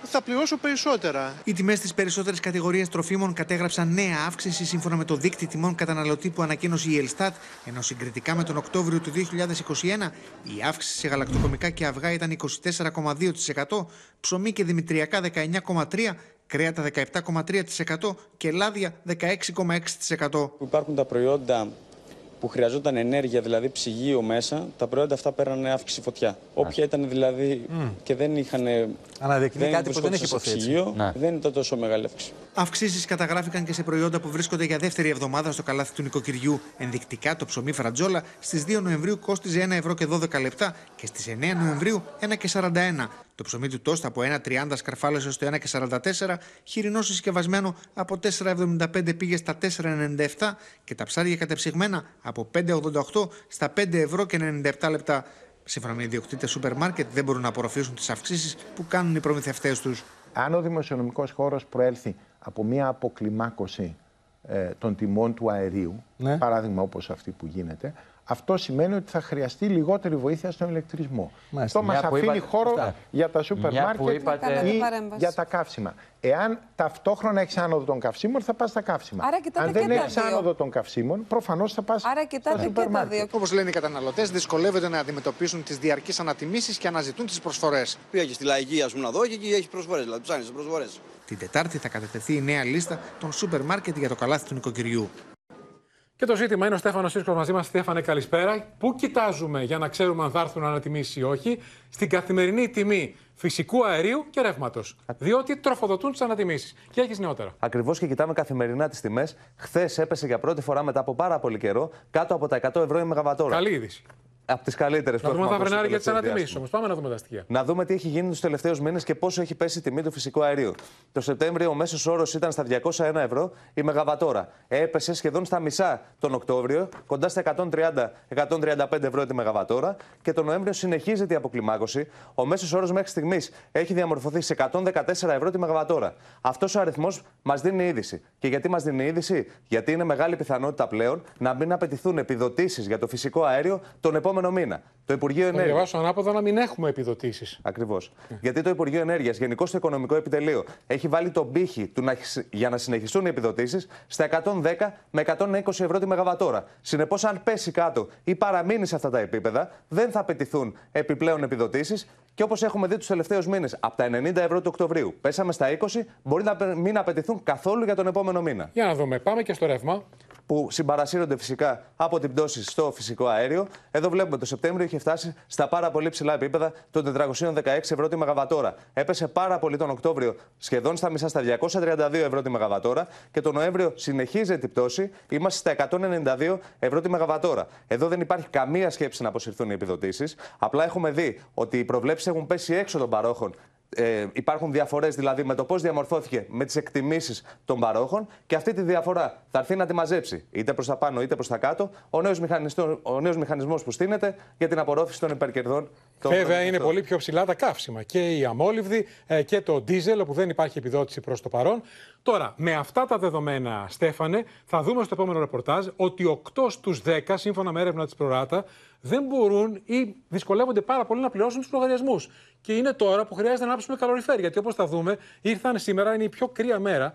θα πληρώσω περισσότερα. Οι τιμές στις περισσότερες κατηγορίες τροφίμων κατέγραψαν νέα αύξηση σύμφωνα με το δίκτυο τιμών καταναλωτή που ανακοίνωσε η Ελστάτ, ενώ συγκριτικά με τον Οκτώβριο του 2021 η αύξηση σε γαλακτοκομικά και αυγά ήταν 24,2%, ψωμί και δημητριακά 19,3%, κρέατα 17,3% και λάδια 16,6%. Υπάρχουν τα προϊόντα που χρειαζόταν ενέργεια, δηλαδή ψυγείο μέσα, τα προϊόντα αυτά πέρανε αύξηση φωτιά. Όποια ήταν δηλαδή και δεν είχαν. Αναδεικνύει κάτι που δεν έχει υποθεί. Ψυγείο, δεν ήταν τόσο μεγάλη αύξηση. Αυξήσεις καταγράφηκαν και σε προϊόντα που βρίσκονται για δεύτερη εβδομάδα στο καλάθι του νοικοκυριού. Ενδεικτικά το ψωμί φρατζόλα στις 2 Νοεμβρίου κόστιζε 1 ευρώ και 12 λεπτά και στις 9 Νοεμβρίου 1 και 41. Το ψωμί του τόστα από 1,30 σκαρφάλωσε στο 1 και 44, χοιρινό συσκευασμένο από 4,75 πήγε στα 4,97 και τα ψάρια κατεψυγμένα από 5,88 στα 5 ευρώ και 97 λεπτά. Σύμφωνα με ιδιοκτήτες σούπερ μάρκετ, δεν μπορούν να απορροφήσουν τις αυξήσεις που κάνουν οι προμηθευτές τους. Αν ο δημοσιονομικός χώρος προέλθει από μια αποκλιμάκωση ε, των τιμών του αερίου, Ναι. παράδειγμα όπως αυτή που γίνεται, αυτό σημαίνει ότι θα χρειαστεί λιγότερη βοήθεια στον ηλεκτρισμό. Μάλιστα. Αυτό μας Μια που αφήνει είπα- χώρο Αυτά. για τα σούπερ Μια που μάρκετ είπατε- ή Κάνατε παρέμβαση. για τα καύσιμα. Εάν ταυτόχρονα έχεις άνοδο των καυσίμων, θα πας στα καύσιμα. Άρα κοιτάτε Αν δεν και τα έχεις δύο. άνοδο των καυσίμων, προφανώς θα πας Άρα στα κοιτάτε και σούπερ τα μάρκετ. δύο. Όπως λένε οι καταναλωτές, δυσκολεύονται να αντιμετωπίσουν τις διαρκείς ανατιμήσεις και αναζητούν τις προσφορές. Πήγα και στη λαϊκή, ας πούμε, να δω και εκεί έχεις προσφορές. Δηλαδή, ψάχνεις προσφορές. Την Τετάρτη θα κατατεθεί η νέα λίστα των σούπερ μάρκετ για το καλάθι του νοικοκυριού. Και το ζήτημα είναι ο Στέφανος Σίσκο μαζί μας. Στέφανε, καλησπέρα. Πού κοιτάζουμε για να ξέρουμε αν θα έρθουν ανατιμήσει ή όχι, στην καθημερινή τιμή φυσικού αερίου και ρεύματος. Διότι τροφοδοτούν τις ανατιμήσεις. Και έχεις νεότερα. Ακριβώς και κοιτάμε καθημερινά τις τιμές. Χθες έπεσε για πρώτη φορά μετά από πάρα πολύ καιρό κάτω από τα 100 ευρώ η Μεγαβατόρα. Καλή είδηση. Από τις καλύτερες Να δούμε αν θα φρενάρει για τι ανατιμήσει όμως. Πάμε να δούμε τα στοιχεία. Να δούμε τι έχει γίνει τους τελευταίους μήνες και πόσο έχει πέσει η τιμή του φυσικού αερίου. Το Σεπτέμβριο ο μέσος όρος ήταν στα 201 ευρώ η Μεγαβατόρα. Έπεσε σχεδόν στα μισά τον Οκτώβριο, κοντά στα 130-135 ευρώ τη Μεγαβατόρα και τον Νοέμβριο συνεχίζεται η αποκλιμάκωση. Ο μέσος όρος μέχρι στιγμής έχει διαμορφωθεί σε 114 ευρώ τη Μεγαβατόρα. Αυτός ο αριθμός μας δίνει είδηση. Και γιατί μας δίνει είδηση, Γιατί είναι μεγάλη πιθανότητα πλέον να μην απαιτηθούν επιδοτήσεις για το φυσικό αέριο τον επόμενο μήνα. Το Υπουργείο Θα Ενέργεια. διαβάσω ανάποδα να μην έχουμε επιδοτήσεις. Ακριβώς. Γιατί το Υπουργείο Ενέργειας, γενικώς το Οικονομικό Επιτελείο, έχει βάλει τον πύχη του να, για να συνεχιστούν οι επιδοτήσεις στα 110 με 120 ευρώ τη Μεγαβατόρα. Συνεπώς, αν πέσει κάτω ή παραμείνει σε αυτά τα επίπεδα, δεν θα απαιτηθούν επιπλέον επιδοτήσεις. Και όπως έχουμε δει τους τελευταίους μήνες, από τα 90 ευρώ του Οκτωβρίου πέσαμε στα 20, μπορεί να μην απαιτηθούν καθόλου για τον επόμενο μήνα. Για να δούμε. Πάμε και στο ρεύμα. που συμπαρασύρονται φυσικά από την πτώση στο φυσικό αέριο. Εδώ βλέπουμε το Σεπτέμβριο είχε φτάσει στα πάρα πολύ ψηλά επίπεδα των 416 ευρώ τη Μεγαβατόρα. Έπεσε πάρα πολύ τον Οκτώβριο, σχεδόν στα μισά, στα 232 ευρώ τη Μεγαβατόρα. Και τον Νοέμβριο συνεχίζει την πτώση. Είμαστε στα 192 ευρώ τη Μεγαβατόρα. Εδώ δεν υπάρχει καμία σκέψη να αποσυρθούν οι επιδοτήσεις. Απλά έχουμε δει ότι οι προβλέψεις έχουν πέσει έξω των παρόχων ε, υπάρχουν διαφορές δηλαδή με το πώς διαμορφώθηκε με τις εκτιμήσεις των παρόχων και αυτή τη διαφορά θα έρθει να τη μαζέψει είτε προς τα πάνω είτε προς τα κάτω ο νέος νέος μηχανισμός που στείνεται για την απορρόφηση των υπερκερδών. Βέβαια είναι πολύ πιο ψηλά τα καύσιμα και η αμόλυβδη ε, και το ντίζελ όπου δεν υπάρχει επιδότηση προς το παρόν. Τώρα, με αυτά τα δεδομένα, Στέφανε, θα δούμε στο επόμενο ρεπορτάζ ότι 8 στους 10, σύμφωνα με έρευνα της Προράτα, δεν μπορούν ή δυσκολεύονται πάρα πολύ να πληρώσουν τους λογαριασμούς. Και είναι τώρα που χρειάζεται να ανάψουμε καλοριφέρ. Γιατί όπως θα δούμε, ήρθαν σήμερα, είναι η πιο κρύα μέρα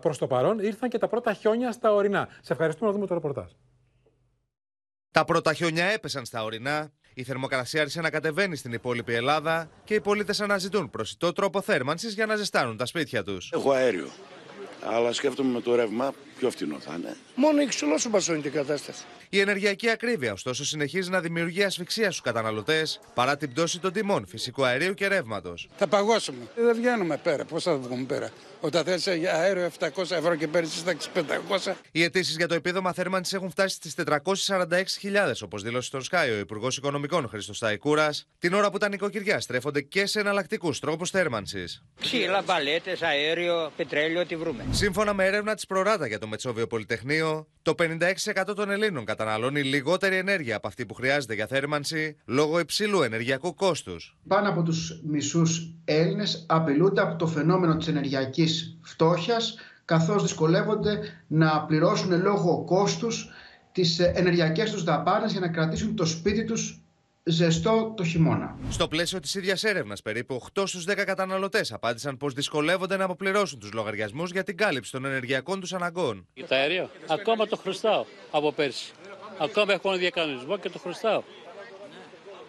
προς το παρόν, ήρθαν και τα πρώτα χιόνια στα ορεινά. Σε ευχαριστούμε να δούμε το ρεπορτάζ. Τα πρώτα χιόνια έπεσαν στα ορεινά. Η θερμοκρασία άρχισε να κατεβαίνει στην υπόλοιπη Ελλάδα και οι πολίτες αναζητούν προσιτό τρόπο θέρμανσης για να ζεστάνουν τα σπίτια τους. Έχω αέριο. Αλλά σκέφτομαι με το ρεύμα πιο φτηνό θα είναι. Μόνο υψηλό σου μπασώνει την κατάσταση. Η ενεργειακή ακρίβεια, ωστόσο, συνεχίζει να δημιουργεί ασφυξία στους καταναλωτές παρά την πτώση των τιμών φυσικού αερίου και ρεύματος. Θα παγώσουμε. Δεν βγαίνουμε πέρα. Πώς θα βγούμε πέρα; Όταν θες αέριο 700 ευρώ και παίρνει στα 500. Οι αιτήσεις για το επίδομα θέρμανσης έχουν φτάσει στις 446.000, όπως δήλωσε στον Σκάι ο Υπουργός Οικονομικών Χρήστος Ταϊκούρα, την ώρα που τα νοικοκυριά στρέφονται και σε εναλλακτικούς τρόπους θέρμανσης. Ξύλα, μπαλέτες, αέριο, πετρέλαιο, τι βρούμε. Σύμφωνα με έρευνα της Προράτα για το Μετσόβιο Πολυτεχνείο, το 56% των Ελλήνων καταναλώνει λιγότερη ενέργεια από αυτή που χρειάζεται για θέρμανση λόγω υψηλού ενεργειακού κόστους. Πάνω από τους μισούς Έλληνες απειλούνται από το φαινόμενο της ενεργειακής φτώχειας, καθώς δυσκολεύονται να πληρώσουν λόγω κόστους τις ενεργειακές τους δαπάνες για να κρατήσουν το σπίτι τους ζεστό το χειμώνα. Στο πλαίσιο της ίδιας έρευνας, περίπου 8 στους 10 καταναλωτές απάντησαν πως δυσκολεύονται να αποπληρώσουν τους λογαριασμούς για την κάλυψη των ενεργειακών τους αναγκών. Το αέριο, ακόμα το χρωστάω από πέρσι. Ακόμα έχω ένα διακανονισμό και το χρωστάω.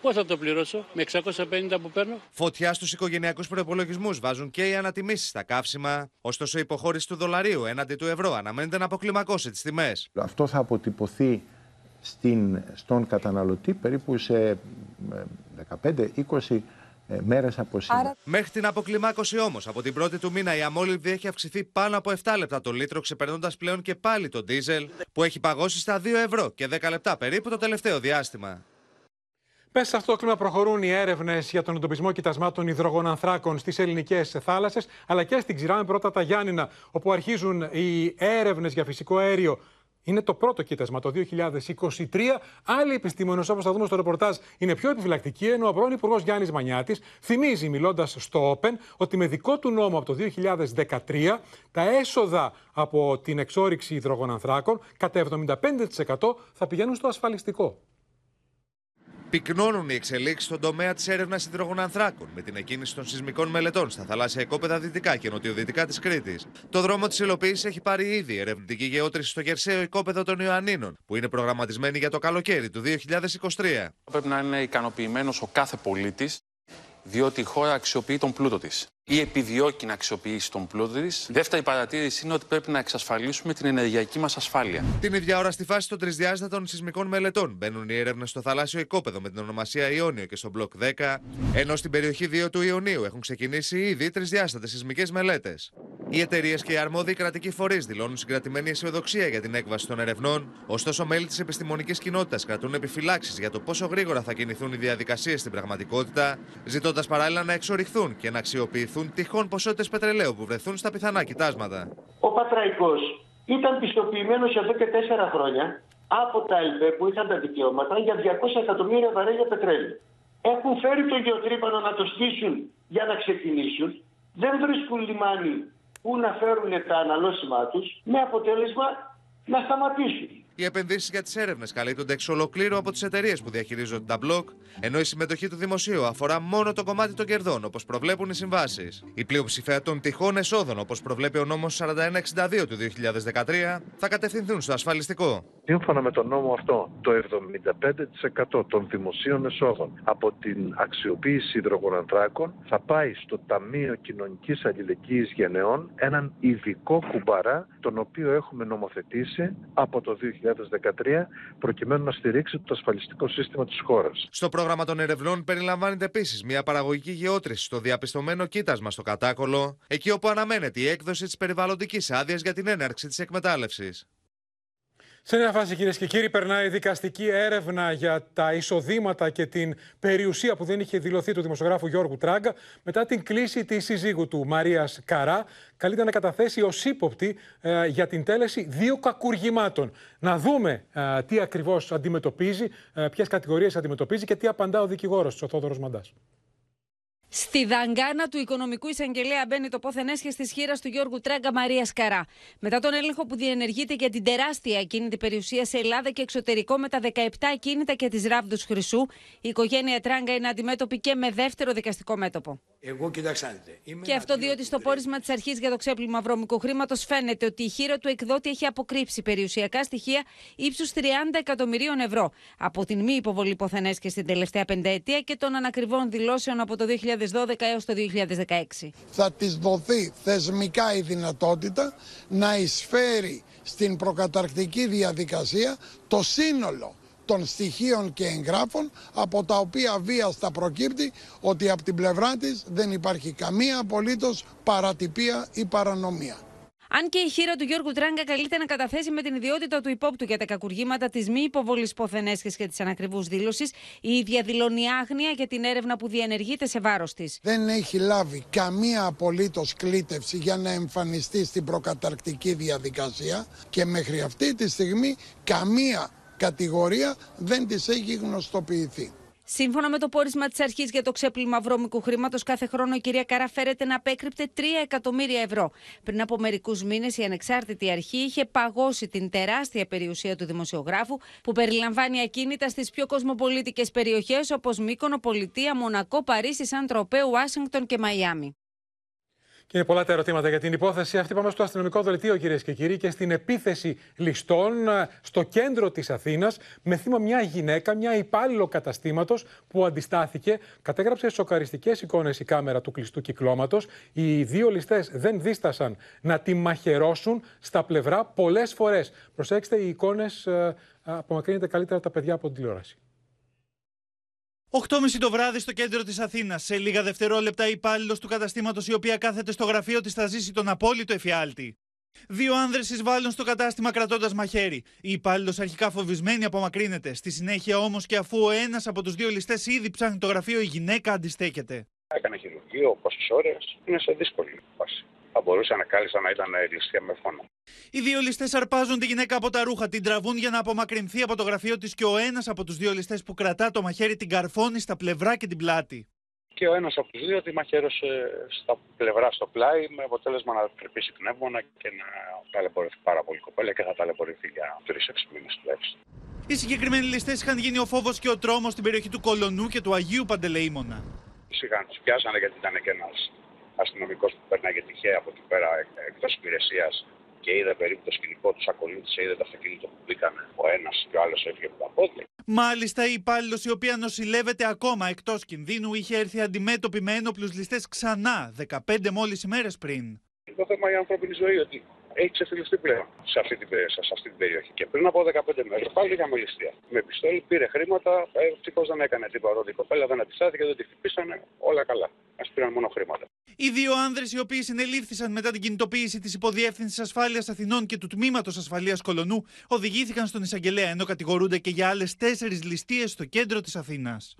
Πώς θα το πληρώσω, με 650 που παίρνω; Φωτιά στους οικογενειακούς προπολογισμού βάζουν και οι ανατιμήσεις στα καύσιμα. Ωστόσο, η υποχώρηση του δολαρίου έναντι του ευρώ αναμένεται να αποκλιμακώσει τις τιμές. Αυτό θα αποτυπωθεί στην, στον καταναλωτή περίπου σε 15-20 ε, μέρες από σήμερα. Μέχρι την αποκλιμάκωση όμως, από την πρώτη του μήνα η αμόλυβδη έχει αυξηθεί πάνω από 7 λεπτά το λίτρο, ξεπερνώντας πλέον και πάλι το ντίζελ, που έχει παγώσει στα 2 ευρώ και 10 λεπτά περίπου το τελευταίο διάστημα. Μέσα σε αυτό το κλίμα προχωρούν οι έρευνες για τον εντοπισμό κοιτασμάτων υδρογονανθράκων στις ελληνικές θάλασσες, αλλά και στην Ξηρά με πρώτα τα Γιάννηνα, όπου αρχίζουν οι έρευνες για φυσικό αέριο είναι το πρώτο κοίτασμα το 2023. Άλλοι επιστήμονες, όπως θα δούμε στο ρεπορτάζ, είναι πιο επιφυλακτικοί, ενώ ο πρώην Υπουργός Γιάννης Μανιάτης θυμίζει, μιλώντας στο Open, ότι με δικό του νόμο από το 2013 τα έσοδα από την εξόριξη υδρογονανθράκων κατά 75% θα πηγαίνουν στο ασφαλιστικό. Πυκνώνουν οι εξελίξεις στον τομέα της έρευνας υδρογονανθράκων με την εκκίνηση των σεισμικών μελετών στα θαλάσσια οικόπεδα δυτικά και νοτιοδυτικά της Κρήτης. Το δρόμο της υλοποίησης έχει πάρει ήδη ερευνητική γεώτρηση στο χερσαίο οικόπεδο των Ιωαννίνων, που είναι προγραμματισμένη για το καλοκαίρι του 2023. Πρέπει να είναι ικανοποιημένος ο κάθε πολίτης, διότι η χώρα αξιοποιεί τον πλούτο της ή επιδιώκει να αξιοποιήσει τον πλούτο της. Δεύτερη παρατήρηση είναι ότι πρέπει να εξασφαλίσουμε την ενεργειακή μας ασφάλεια. Την ίδια ώρα, στη φάση των τρισδιάστατων σεισμικών μελετών, μπαίνουν οι έρευνες στο θαλάσσιο οικόπεδο με την ονομασία Ιόνιο και στο μπλοκ 10, ενώ στην περιοχή 2 του Ιωνίου έχουν ξεκινήσει ήδη τρισδιάστατε σεισμικές μελέτες. Οι εταιρείες και οι αρμόδιοι κρατικοί φορείς δηλώνουν συγκρατημένη αισιοδοξία για την έκβαση των ερευνών, ωστόσο μέλη της επιστημονικής κοινότητας κρατούν επιφυλάξεις για το πόσο γρήγορα θα κινηθούν οι διαδικασίες στην πραγματικότητα, ζητώντας παράλληλα να εξοριχθούν και να αξιοποιηθούν βρεθούν τυχόν ποσότητες πετρελαίου που βρεθούν στα πιθανά κοιτάσματα. Ο Πατραϊκός ήταν πιστοποιημένος εδώ και τέσσερα χρόνια από τα ΕΛΠΕ που είχαν τα δικαιώματα για 200 εκατομμύρια βαρέλια πετρέλαιο. Έχουν φέρει το γεωτρύπανο να το στήσουν για να ξεκινήσουν. Δεν βρίσκουν λιμάνι που να φέρουν τα αναλώσιμά τους με αποτέλεσμα να σταματήσουν. Οι επενδύσεις για τις έρευνες καλύπτονται εξ ολοκλήρου από τις εταιρείες που διαχειρίζονται τα μπλοκ, ενώ η συμμετοχή του δημοσίου αφορά μόνο το κομμάτι των κερδών, όπως προβλέπουν οι συμβάσεις. Η πλειοψηφία των τυχών εσόδων, όπως προβλέπει ο νόμος 4162 του 2013, θα κατευθυνθούν στο ασφαλιστικό. Σύμφωνα με τον νόμο αυτό, το 75% των δημοσίων εσόδων από την αξιοποίηση υδρογονανθράκων θα πάει στο Ταμείο Κοινωνικής Αλληλεγγύης Γενεών, έναν ειδικό κουμπαρά, τον οποίο έχουμε νομοθετήσει από το 2013, προκειμένου να στηρίξει το ασφαλιστικό σύστημα της χώρας. Στο πρόγραμμα των ερευνών περιλαμβάνεται επίσης μια παραγωγική γεώτρηση στο διαπιστωμένο κοίτασμα στο κατάκολο, εκεί όπου αναμένεται η έκδοση της περιβαλλοντικής άδειας για την έναρξη της εκμετάλλευσης. Σε μια φάση, κυρίες και κύριοι, περνάει δικαστική έρευνα για τα εισοδήματα και την περιουσία που δεν είχε δηλωθεί του δημοσιογράφου Γιώργου Τράγκα μετά την κλίση της συζύγου του Μαρίας Καρά. Καλείται να καταθέσει ως ύποπτη ε, για την τέλεση δύο κακουργημάτων. Να δούμε ε, τι ακριβώς αντιμετωπίζει, ε, ποιες κατηγορίες αντιμετωπίζει και τι απαντά ο δικηγόρος τη, ο Θόδωρος Μαντάς. Στη δαγκάνα του οικονομικού εισαγγελέα μπαίνει το πόθεν έσχες της χείρας του Γιώργου Τράγκα Μαρία Καρά. Μετά τον έλεγχο που διενεργείται για την τεράστια ακίνητη περιουσία σε Ελλάδα και εξωτερικό με τα 17 ακίνητα και τη Ράβδους Χρυσού, η οικογένεια Τράγκα είναι αντιμέτωπη και με δεύτερο δικαστικό μέτωπο. Εγώ, κοιτάξτε. Είμαι και αυτό διότι στο πόρισμα της αρχής για το ξέπλυμα βρώμικου χρήματος φαίνεται ότι η χείρα του εκδότη έχει αποκρύψει περιουσιακά στοιχεία ύψους 30 εκατομμυρίων ευρώ από την μη υποβολή ποθενές και στην τελευταία πενταετία και των ανακριβών δηλώσεων από το 2012 έως το 2016. Θα της δοθεί θεσμικά η δυνατότητα να εισφέρει στην προκαταρκτική διαδικασία το σύνολο των στοιχείων και εγγράφων από τα οποία βίαστα προκύπτει ότι από την πλευρά της δεν υπάρχει καμία απολύτως παρατυπία ή παρανομία. Αν και η χείρα του Γιώργου Τράγκα καλείται να καταθέσει με την ιδιότητα του υπόπτου για τα κακουργήματα της μη υποβολής ποθενέσχε και της ανακριβούς δήλωσης, η ίδια δηλώνει άγνοια για την έρευνα που διενεργείται σε βάρος της. Δεν έχει λάβει καμία απολύτως κλήτευση για να εμφανιστεί στην προκαταρκτική διαδικασία και μέχρι αυτή τη στιγμή καμία κατηγορία δεν της έχει γνωστοποιηθεί. Σύμφωνα με το πόρισμα της αρχής για το ξέπλυμα βρώμικου χρήματος, κάθε χρόνο η κυρία Καρά φέρεται να απέκρυπτε 3 εκατομμύρια ευρώ. Πριν από μερικούς μήνες, η ανεξάρτητη αρχή είχε παγώσει την τεράστια περιουσία του δημοσιογράφου, που περιλαμβάνει ακίνητα στις πιο κοσμοπολίτικες περιοχές όπως Μύκονο, Πολιτεία, Μονακό, Παρίσι, Σαν Τροπέ, Ουάσιγκτον και Μαϊάμι. Και είναι πολλά τα ερωτήματα για την υπόθεση αυτή. Πάμε στο αστυνομικό δελτίο, κυρίες και κύριοι, και στην επίθεση ληστών ε, στο κέντρο της Αθήνας, με θύμα μια γυναίκα, μια υπάλληλο καταστήματος που αντιστάθηκε. Κατέγραψε σοκαριστικές εικόνες η κάμερα του κλειστού κυκλώματος. Οι δύο ληστές δεν δίστασαν να τη μαχαιρώσουν στα πλευρά πολλές φορές. Προσέξτε, οι εικόνες ε, απομακρύνεται καλύτερα τα παιδιά από την τηλεόραση. 8.30 το βράδυ στο κέντρο της Αθήνας. Σε λίγα δευτερόλεπτα, η υπάλληλος του καταστήματος, η οποία κάθεται στο γραφείο της, θα ζήσει τον απόλυτο εφιάλτη. Δύο άνδρες εισβάλλουν στο κατάστημα κρατώντας μαχαίρι. Η υπάλληλος αρχικά φοβισμένη απομακρύνεται. Στη συνέχεια όμως και αφού ο ένας από τους δύο ληστές ήδη ψάχνει το γραφείο, η γυναίκα αντιστέκεται. Έκανε χειρουργείο πόσες ώρες. Είναι σε δύσκολη φάση. Θα μπορούσε να κάλυψα να ήταν ληστεία με φόνο. Οι δύο ληστές αρπάζουν τη γυναίκα από τα ρούχα, την τραβούν για να απομακρυνθεί από το γραφείο της και ο ένας από τους δύο ληστές που κρατά το μαχαίρι την καρφώνει στα πλευρά και την πλάτη. Και ο ένας από τους δύο τη μαχαίρωσε στα πλευρά στο πλάι με αποτέλεσμα να τρυπήσει πνεύμονα και να ταλαιπωρηθεί πάρα πολύ κοπέλα και θα ταλαιπωρηθεί για τρει-έξι μήνες τουλάχιστον. Οι συγκεκριμένοι ληστές είχαν γίνει ο φόβος και ο τρόμος στην περιοχή του Κολονού και του Αγίου Παντελεήμονα. Σιγά τους πιάσανε γιατί ήταν και ένας αστυνομικός που περνάγε τυχαία από εκεί πέρα εκτός υπηρεσίας και είδε περίπου το σκηνικό του, ακολούθησε, είδε το αυτοκίνητο που μπήκαν ο ένας και ο άλλος έφυγε από τα πόδια. Μάλιστα, η υπάλληλος η οποία νοσηλεύεται ακόμα εκτός κινδύνου είχε έρθει αντιμέτωπη με ένοπλους ληστές ξανά 15 μόλις ημέρες πριν. Το θέμα η ανθρώπινη ζωή ότι έχει ξεφυλιστεί πλέον σε αυτή, την, σε αυτή την περιοχή. Και πριν από 15 μέρες πάλι είχαμε ληστεία. Με πιστόλι πήρε χρήματα, ευτυχώς δεν έκανε τίποτα. Η κοπέλα δεν αντιστάθηκε, δεν τη χτυπήσανε, όλα καλά. Α πήραν μόνο χρήματα. Οι δύο άνδρες οι οποίοι συνελήφθησαν μετά την κινητοποίηση της Υποδιεύθυνσης Ασφάλειας Αθηνών και του Τμήματος Ασφαλείας Κολονού οδηγήθηκαν στον εισαγγελέα ενώ κατηγορούνται και για άλλες τέσσερις ληστείες στο κέντρο της Αθήνας.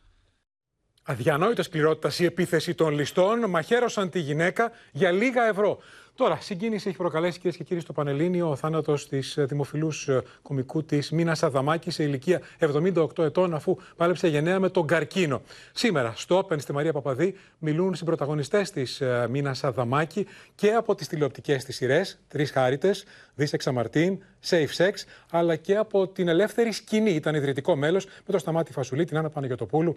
Αδιανόητα σκληρότητα η επίθεση των ληστών μαχαίρωσαν τη γυναίκα για λίγα ευρώ. Τώρα, συγκίνηση έχει προκαλέσει κυρίες και κύριοι στο Πανελλήνιο ο θάνατος της ε, δημοφιλούς ε, κομικού της Μίνας Αδαμάκης σε ηλικία 78 ετών, αφού πάλεψε γενναία με τον καρκίνο. Σήμερα, στο Open στη Μαρία Παπαδή, μιλούν συμπροταγωνιστές της ε, Μίνας Αδαμάκη και από τις τηλεοπτικές της σειρές, Τρεις Χάριτες, Δίσεξα Μαρτίν, Safe Sex, αλλά και από την ελεύθερη σκηνή. Ήταν ιδρυτικό μέλος με τον Σταμάτη Φασουλή, την Άννα Παναγιοτοπούλου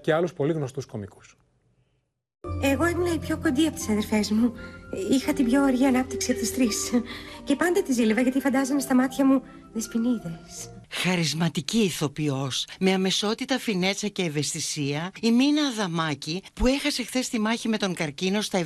και άλλους πολύ γνωστούς κομικούς. Εγώ ήμουν η πιο κοντή από τις αδερφές μου. Είχα την πιο αργή ανάπτυξη από τις τρεις. Και πάντα τη ζήλευα γιατί φαντάζομαι στα μάτια μου δεσποινίδες. Χαρισματική ηθοποιός, με αμεσότητα, φινέτσα και ευαισθησία, η Μίνα Αδαμάκη, που έχασε χθες τη μάχη με τον καρκίνο στα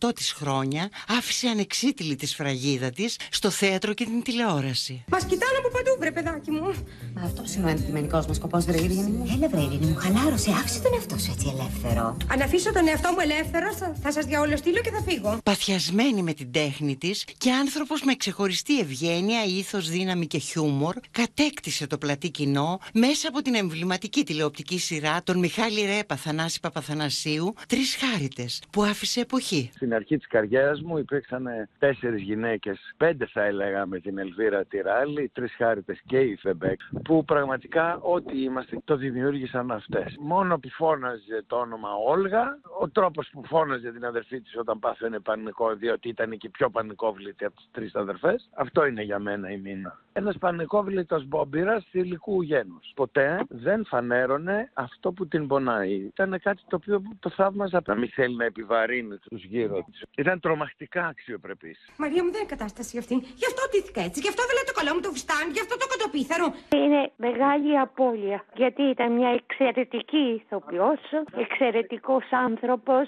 78 της χρόνια, άφησε ανεξίτηλη τη σφραγίδα της στο θέατρο και την τηλεόραση. Μας κοιτάνε από παντού, βρε παιδάκι μου. Μα αυτό είναι ο αντικειμενικό μας σκοπός, βρε Ειρήνη μου. Έλα, βρε Ειρήνη μου, χαλάρωσε, άφησε τον εαυτό σου έτσι ελεύθερο. Αν αφήσω τον εαυτό μου ελεύθερο, θα, θα σας διαολοστείλω και θα φύγω. Παθιασμένη με την τέχνη της και άνθρωπος με ξεχωριστή ευγένεια, ήθος, δύναμη και χιούμορ, κατέκτησε το πλατή κοινό μέσα από την εμβληματική τηλεοπτική σειρά των Μιχάλη Ρέπα Θανάση Παπαθανασίου Τρεις Χάριτες, που άφησε εποχή. Στην αρχή της καριέρας μου υπήρξαν τέσσερις γυναίκες, πέντε θα έλεγα με την Ελβίρα Τυράλη, Τρεις Χάριτες και η Φεμπέκ, που πραγματικά ό,τι είμαστε το δημιούργησαν αυτές. Μόνο που φώναζε το όνομα Όλγα, ο τρόπος που φώναζε την αδερφή της όταν πάθαινε πανικό, διότι ήταν και πιο πανικόβλητη από τις τρεις αδερφές, αυτό είναι για μένα η μήνα. Ένας πανικόβλητος μπόμπυρα θηλυκού γένους. Ποτέ δεν φανέρωνε αυτό που την πονάει. Ήταν κάτι το οποίο το θαύμαζα να μην θέλει να επιβαρύνει τους γύρω της. Ήταν τρομακτικά αξιοπρεπής. Μαρία μου δεν είναι κατάσταση αυτή. Γι' αυτό τύθηκα έτσι. Γι' αυτό δεν το καλό μου το φουστάνι. Γι' αυτό το κοτοπίθαρο. Είναι μεγάλη απώλεια. Γιατί ήταν μια εξαιρετική ηθοποιός, εξαιρετικός άνθρωπος.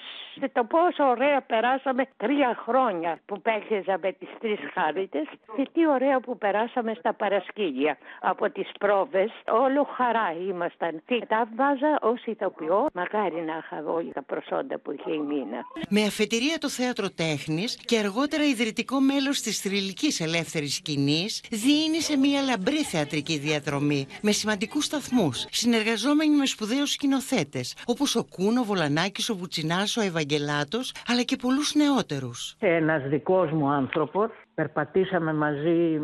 Το πόσο ωραία περάσαμε τρία χρόνια που παίχτηζα με τις τρεις χάριτες και τι ωραία που περάσαμε στα παρασκήνια από τις πρόβες. Όλο χαρά ήμασταν. Τι τα βάζα ως ηθοποιό. Μακάρι να είχα όλοι τα προσόντα που είχε η μήνα. Με αφετηρία το θέατρο τέχνης και αργότερα ιδρυτικό μέλος της θρηλυκής ελεύθερης σκηνής, διήνυσε μια λαμπρή θεατρική διαδρομή με σημαντικούς σταθμούς, συνεργαζόμενοι με σπουδαίους σκηνοθέτες όπως ο Κούνο, ο Βολανάκης, ο Βουτσινάς, ο Ευαγγελάτος, αλλά και πολλούς νεότερους. Ένας δικός μου άνθρωπος. Περπατήσαμε μαζί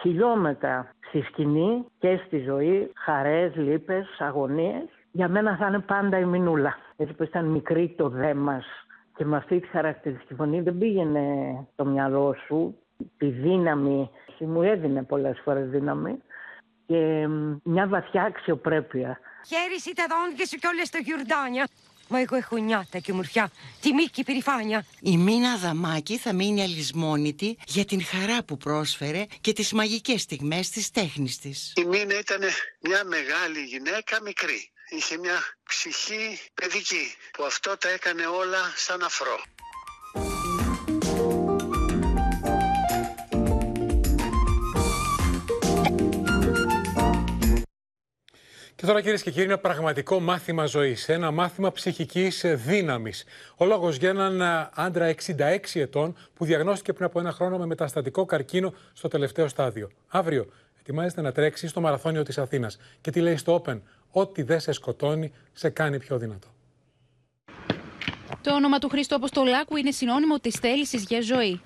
χιλιόμετρα στη σκηνή και στη ζωή, χαρές, λύπες, αγωνίες. Για μένα θα είναι πάντα η Μινούλα. Έτσι που ήταν μικρή το δε μας και με αυτή τη χαρακτηριστική φωνή δεν πήγαινε το μυαλό σου, τη δύναμη, μου έδινε πολλές φορές δύναμη και μια βαθιά αξιοπρέπεια. Χαίρεσαι τα δόντια σου κι όλες το γιουρντάνια. Μα εγώ έχω νιάτα και ομορφιά, τιμή και περηφάνεια. Η Μίνα Δαμάκη θα μείνει αλυσμόνητη για την χαρά που πρόσφερε και τις μαγικές στιγμές της τέχνης της. Η Μίνα ήταν μια μεγάλη γυναίκα μικρή. Είχε μια ψυχή παιδική που αυτό τα έκανε όλα σαν αφρό. Και τώρα κυρίες και κύριοι, ένα πραγματικό μάθημα ζωής. Ένα μάθημα ψυχικής δύναμης. Ο λόγος για έναν άντρα 66 ετών που διαγνώστηκε πριν από ένα χρόνο με μεταστατικό καρκίνο στο τελευταίο στάδιο. Αύριο ετοιμάζεται να τρέξει στο μαραθώνιο της Αθήνας. Και τι λέει στο Open, Ό,τι δεν σε σκοτώνει, σε κάνει πιο δυνατό. Το όνομα του Χρήστο Αποστολάκου είναι συνώνυμο της θέλησης για ζωή.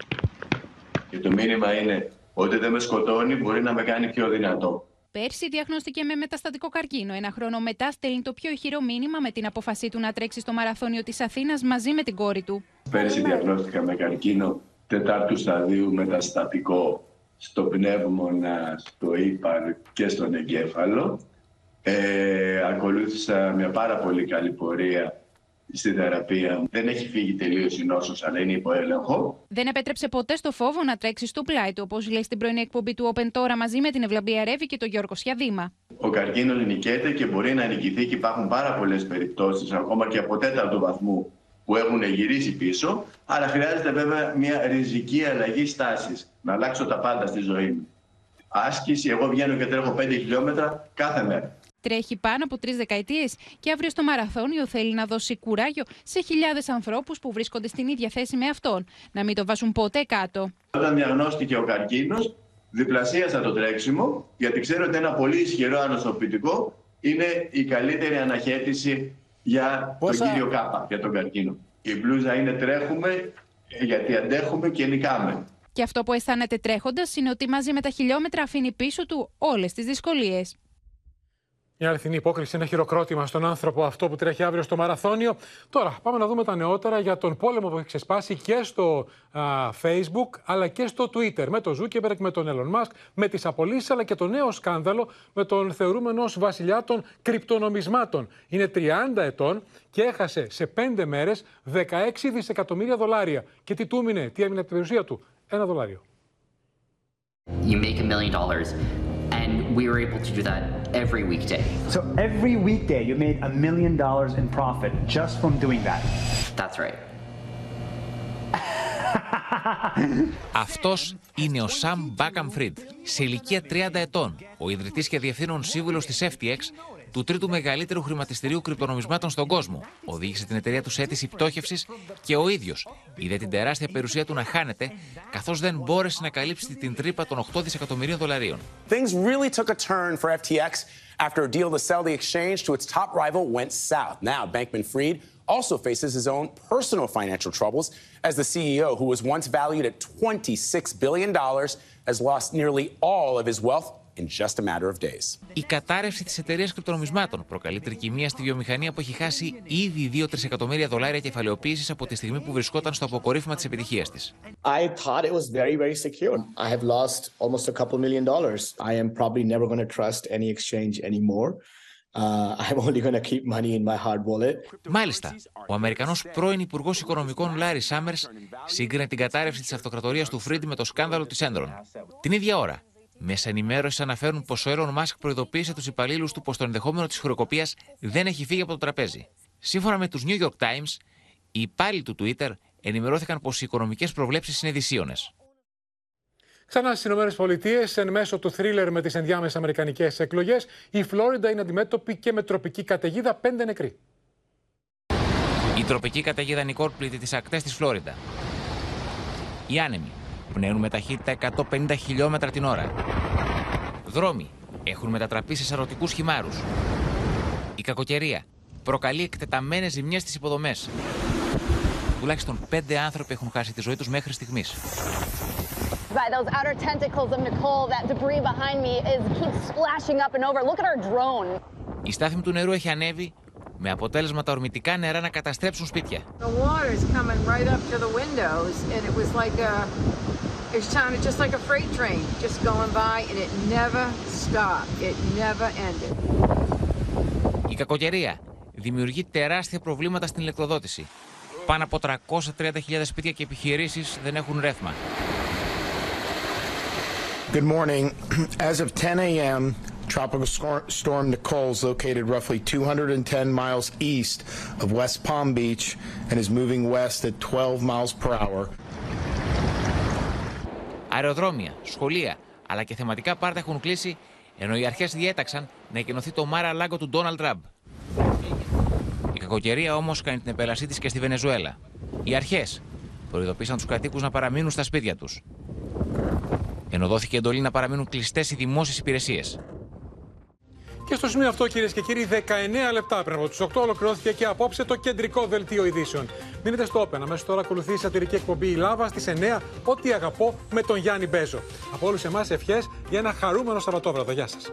Και το μήνυμα είναι ότι δεν με σκοτώνει μπορεί να με κάνει πιο δυνατό. Πέρσι διαγνώστηκε με μεταστατικό καρκίνο. Ένα χρόνο μετά στέλνει το πιο ηχηρό μήνυμα με την απόφασή του να τρέξει στο μαραθώνιο της Αθήνας μαζί με την κόρη του. Πέρσι διαγνώστηκα με καρκίνο τετάρτου σταδίου μεταστατικό στο πνεύμονα, στο ύπαρ και στον εγκέφαλο. Ε, ακολούθησα μια πάρα πολύ καλή πορεία στη θεραπεία. Δεν έχει φύγει τελείως η νόσος, αλλά είναι υπό έλεγχο. Δεν επέτρεψε ποτέ στο φόβο να τρέξει στο πλάι του, όπως λέει στην πρωινή εκπομπή του Open τώρα μαζί με την Ευλαμπία Ρεύη και τον Γιώργο Σιαδήμα. Ο καρκίνο νικέται και μπορεί να νικηθεί και υπάρχουν πάρα πολλές περιπτώσεις, ακόμα και από τέταρτο βαθμού, που έχουν γυρίσει πίσω. Αλλά χρειάζεται βέβαια μια ριζική αλλαγή στάσης. Να αλλάξω τα πάντα στη ζωή μου. Άσκηση, εγώ βγαίνω και τρέχω 5 χιλιόμετρα κάθε μέρα. Τρέχει πάνω από τρεις δεκαετίες και αύριο στο μαραθώνιο θέλει να δώσει κουράγιο σε χιλιάδες ανθρώπους που βρίσκονται στην ίδια θέση με αυτόν. Να μην το βάζουν ποτέ κάτω. Όταν διαγνώστηκε ο καρκίνος, διπλασίασα το τρέξιμο, γιατί ξέρω ότι ένα πολύ ισχυρό ανοσοποιητικό είναι η καλύτερη αναχέτηση για τον κύριο Κάπα, για τον καρκίνο. Η μπλούζα είναι τρέχουμε Ε, γιατί αντέχουμε και νικάμε. Και αυτό που αισθάνεται τρέχοντας είναι ότι μαζί με τα χιλιόμετρα αφήνει πίσω του όλες τις δυσκολίες. Μια αληθινή υπόκριση, ένα χειροκρότημα στον άνθρωπο αυτό που τρέχει αύριο στο μαραθώνιο. Τώρα, πάμε να δούμε τα νεότερα για τον πόλεμο που έχει ξεσπάσει και στο α, Facebook αλλά και στο Twitter. Με τον Zuckerberg, με τον Elon Musk, με τις απολύσεις αλλά και το νέο σκάνδαλο με τον θεωρούμενο ως βασιλιά των κρυπτονομισμάτων. Είναι 30 ετών και έχασε σε 5 μέρες 16 δισεκατομμύρια δολάρια. Και τι του έμεινε, τι έμεινε από την περιουσία του, ένα δολάριο. You make a million dollars, and we were able to do that every weekday. So every weekday you made a million dollars in profit just from doing that. That's right. Αυτός είναι ο Σαμ Μπάκαμ Φριντ, σε ηλικία 30 ετών, ο ιδρυτής και διευθύνων σύμβουλος της FTX, του τρίτου μεγαλύτερου χρηματιστηρίου κρυπτονομισμάτων στον κόσμο. Οδήγησε την εταιρεία τους σε αίτηση πτώχευσης και ο ίδιος είδε την τεράστια περιουσία του να χάνεται, καθώς δεν μπόρεσε να καλύψει την τρύπα των 8 δισεκατομμυρίων δολαρίων. Things really took a turn for FTX after a deal to sell the exchange to its top rival went south. Now, Bankman Fried also faces his own personal financial troubles as the CEO, who was once valued at $26 billion, has lost nearly all of his wealth in just a matter of days. Η κατάρρευση της εταιρείας κρυπτονομισμάτων προκαλεί τρικυμία στη βιομηχανία που έχει χάσει ήδη 2 τρισεκατομμύρια δολάρια κεφαλαιοποίησης από τη στιγμή που βρισκόταν στο αποκορύφωμα της επιτυχίας της. I thought it was very, very secure. I have lost almost a couple million dollars. I am probably never going to trust any exchange anymore. Uh, [laughs] I'm only going to keep money in my hard wallet. Μάλιστα, ο Αμερικανός πρώην Υπουργός Οικονομικών Λάρι Σάμερς σύγκρινε την κατάρρευση της αυτοκρατορίας του Φρίντ με το σκάνδαλο της Έντρον. Την ίδια ώρα, μέσα ενημέρωσης αναφέρουν πως ο Elon Musk προειδοποίησε τους υπαλλήλους του πως το ενδεχόμενο της χρεοκοπία δεν έχει φύγει από το τραπέζι. Σύμφωνα με τους New York Times, οι υπάλληλοι του Twitter ενημερώθηκαν πως οι οικονομικές προβλέψεις είναι δυσίωνες. Ξανά στις ΗΠΑ, εν μέσω του θρίλερ με τις ενδιάμεσες Αμερικανικές εκλογές, η Φλόριντα είναι αντιμέτωπη και με τροπική καταιγίδα, πέντε νεκροί. Η τροπική καταιγίδα Νικόρ πλήττει τις ακτές της Φλόριντα. Οι άνεμοι πνέουν με ταχύτητα 150 χιλιόμετρα την ώρα. Δρόμοι έχουν μετατραπεί σε σαρωτικούς χυμάρους. Η κακοκαιρία προκαλεί εκτεταμένες ζημιές στις υποδομές. Τουλάχιστον πέντε άνθρωποι έχουν χάσει τη ζωή τους μέχρι στιγμής. By those outer tentacles of Nicole, that debris behind me is keeps splashing up and over. Look at our drone. Η στάθμη του νερού έχει ανέβει με αποτέλεσμα τα ορμητικά νερά να καταστρέψουν σπίτια. The water's coming right up to the windows, and it was like a, it sounded just like a freight train just going by, and it never stopped. It never ended. Η κακοκαιρία δημιουργεί τεράστια προβλήματα στην ηλεκτροδότηση. Πάνω από 330.000 σπίτια και επιχειρήσεις δεν έχουν ρεύμα. Good morning. [clears throat] As of 10 a.m., Tropical Storm Nicole is located roughly 210 miles east of West Palm Beach and is moving west at 12 miles per hour. Αεροδρόμια, σχολεία αλλά και θεματικά πάρτα έχουν κλείσει ενώ οι αρχές διέταξαν να εκενωθεί το Μάρα Λάγκο του Ντόναλντ Τραμπ. Η κακοκαιρία όμως κάνει την επέλασή της και στη Βενεζουέλα. Οι αρχές προειδοποίησαν τους κατοίκους να παραμείνουν στα σπίτια τους. Ενώ δόθηκε εντολή να παραμείνουν κλειστές οι δημόσιες υπηρεσίες. Και στο σημείο αυτό, κυρίες και κύριοι, 19 λεπτά πριν από του 8 ολοκληρώθηκε και απόψε το κεντρικό δελτίο ειδήσεων. Μείνετε στο Open. Αμέσως τώρα ακολουθεί η σατυρική εκπομπή Η Λάβα στις 9. Ό,τι αγαπώ με τον Γιάννη Μπέζο. Από όλους εμάς ευχές για ένα χαρούμενο Σαββατόβραδο. Γεια σας.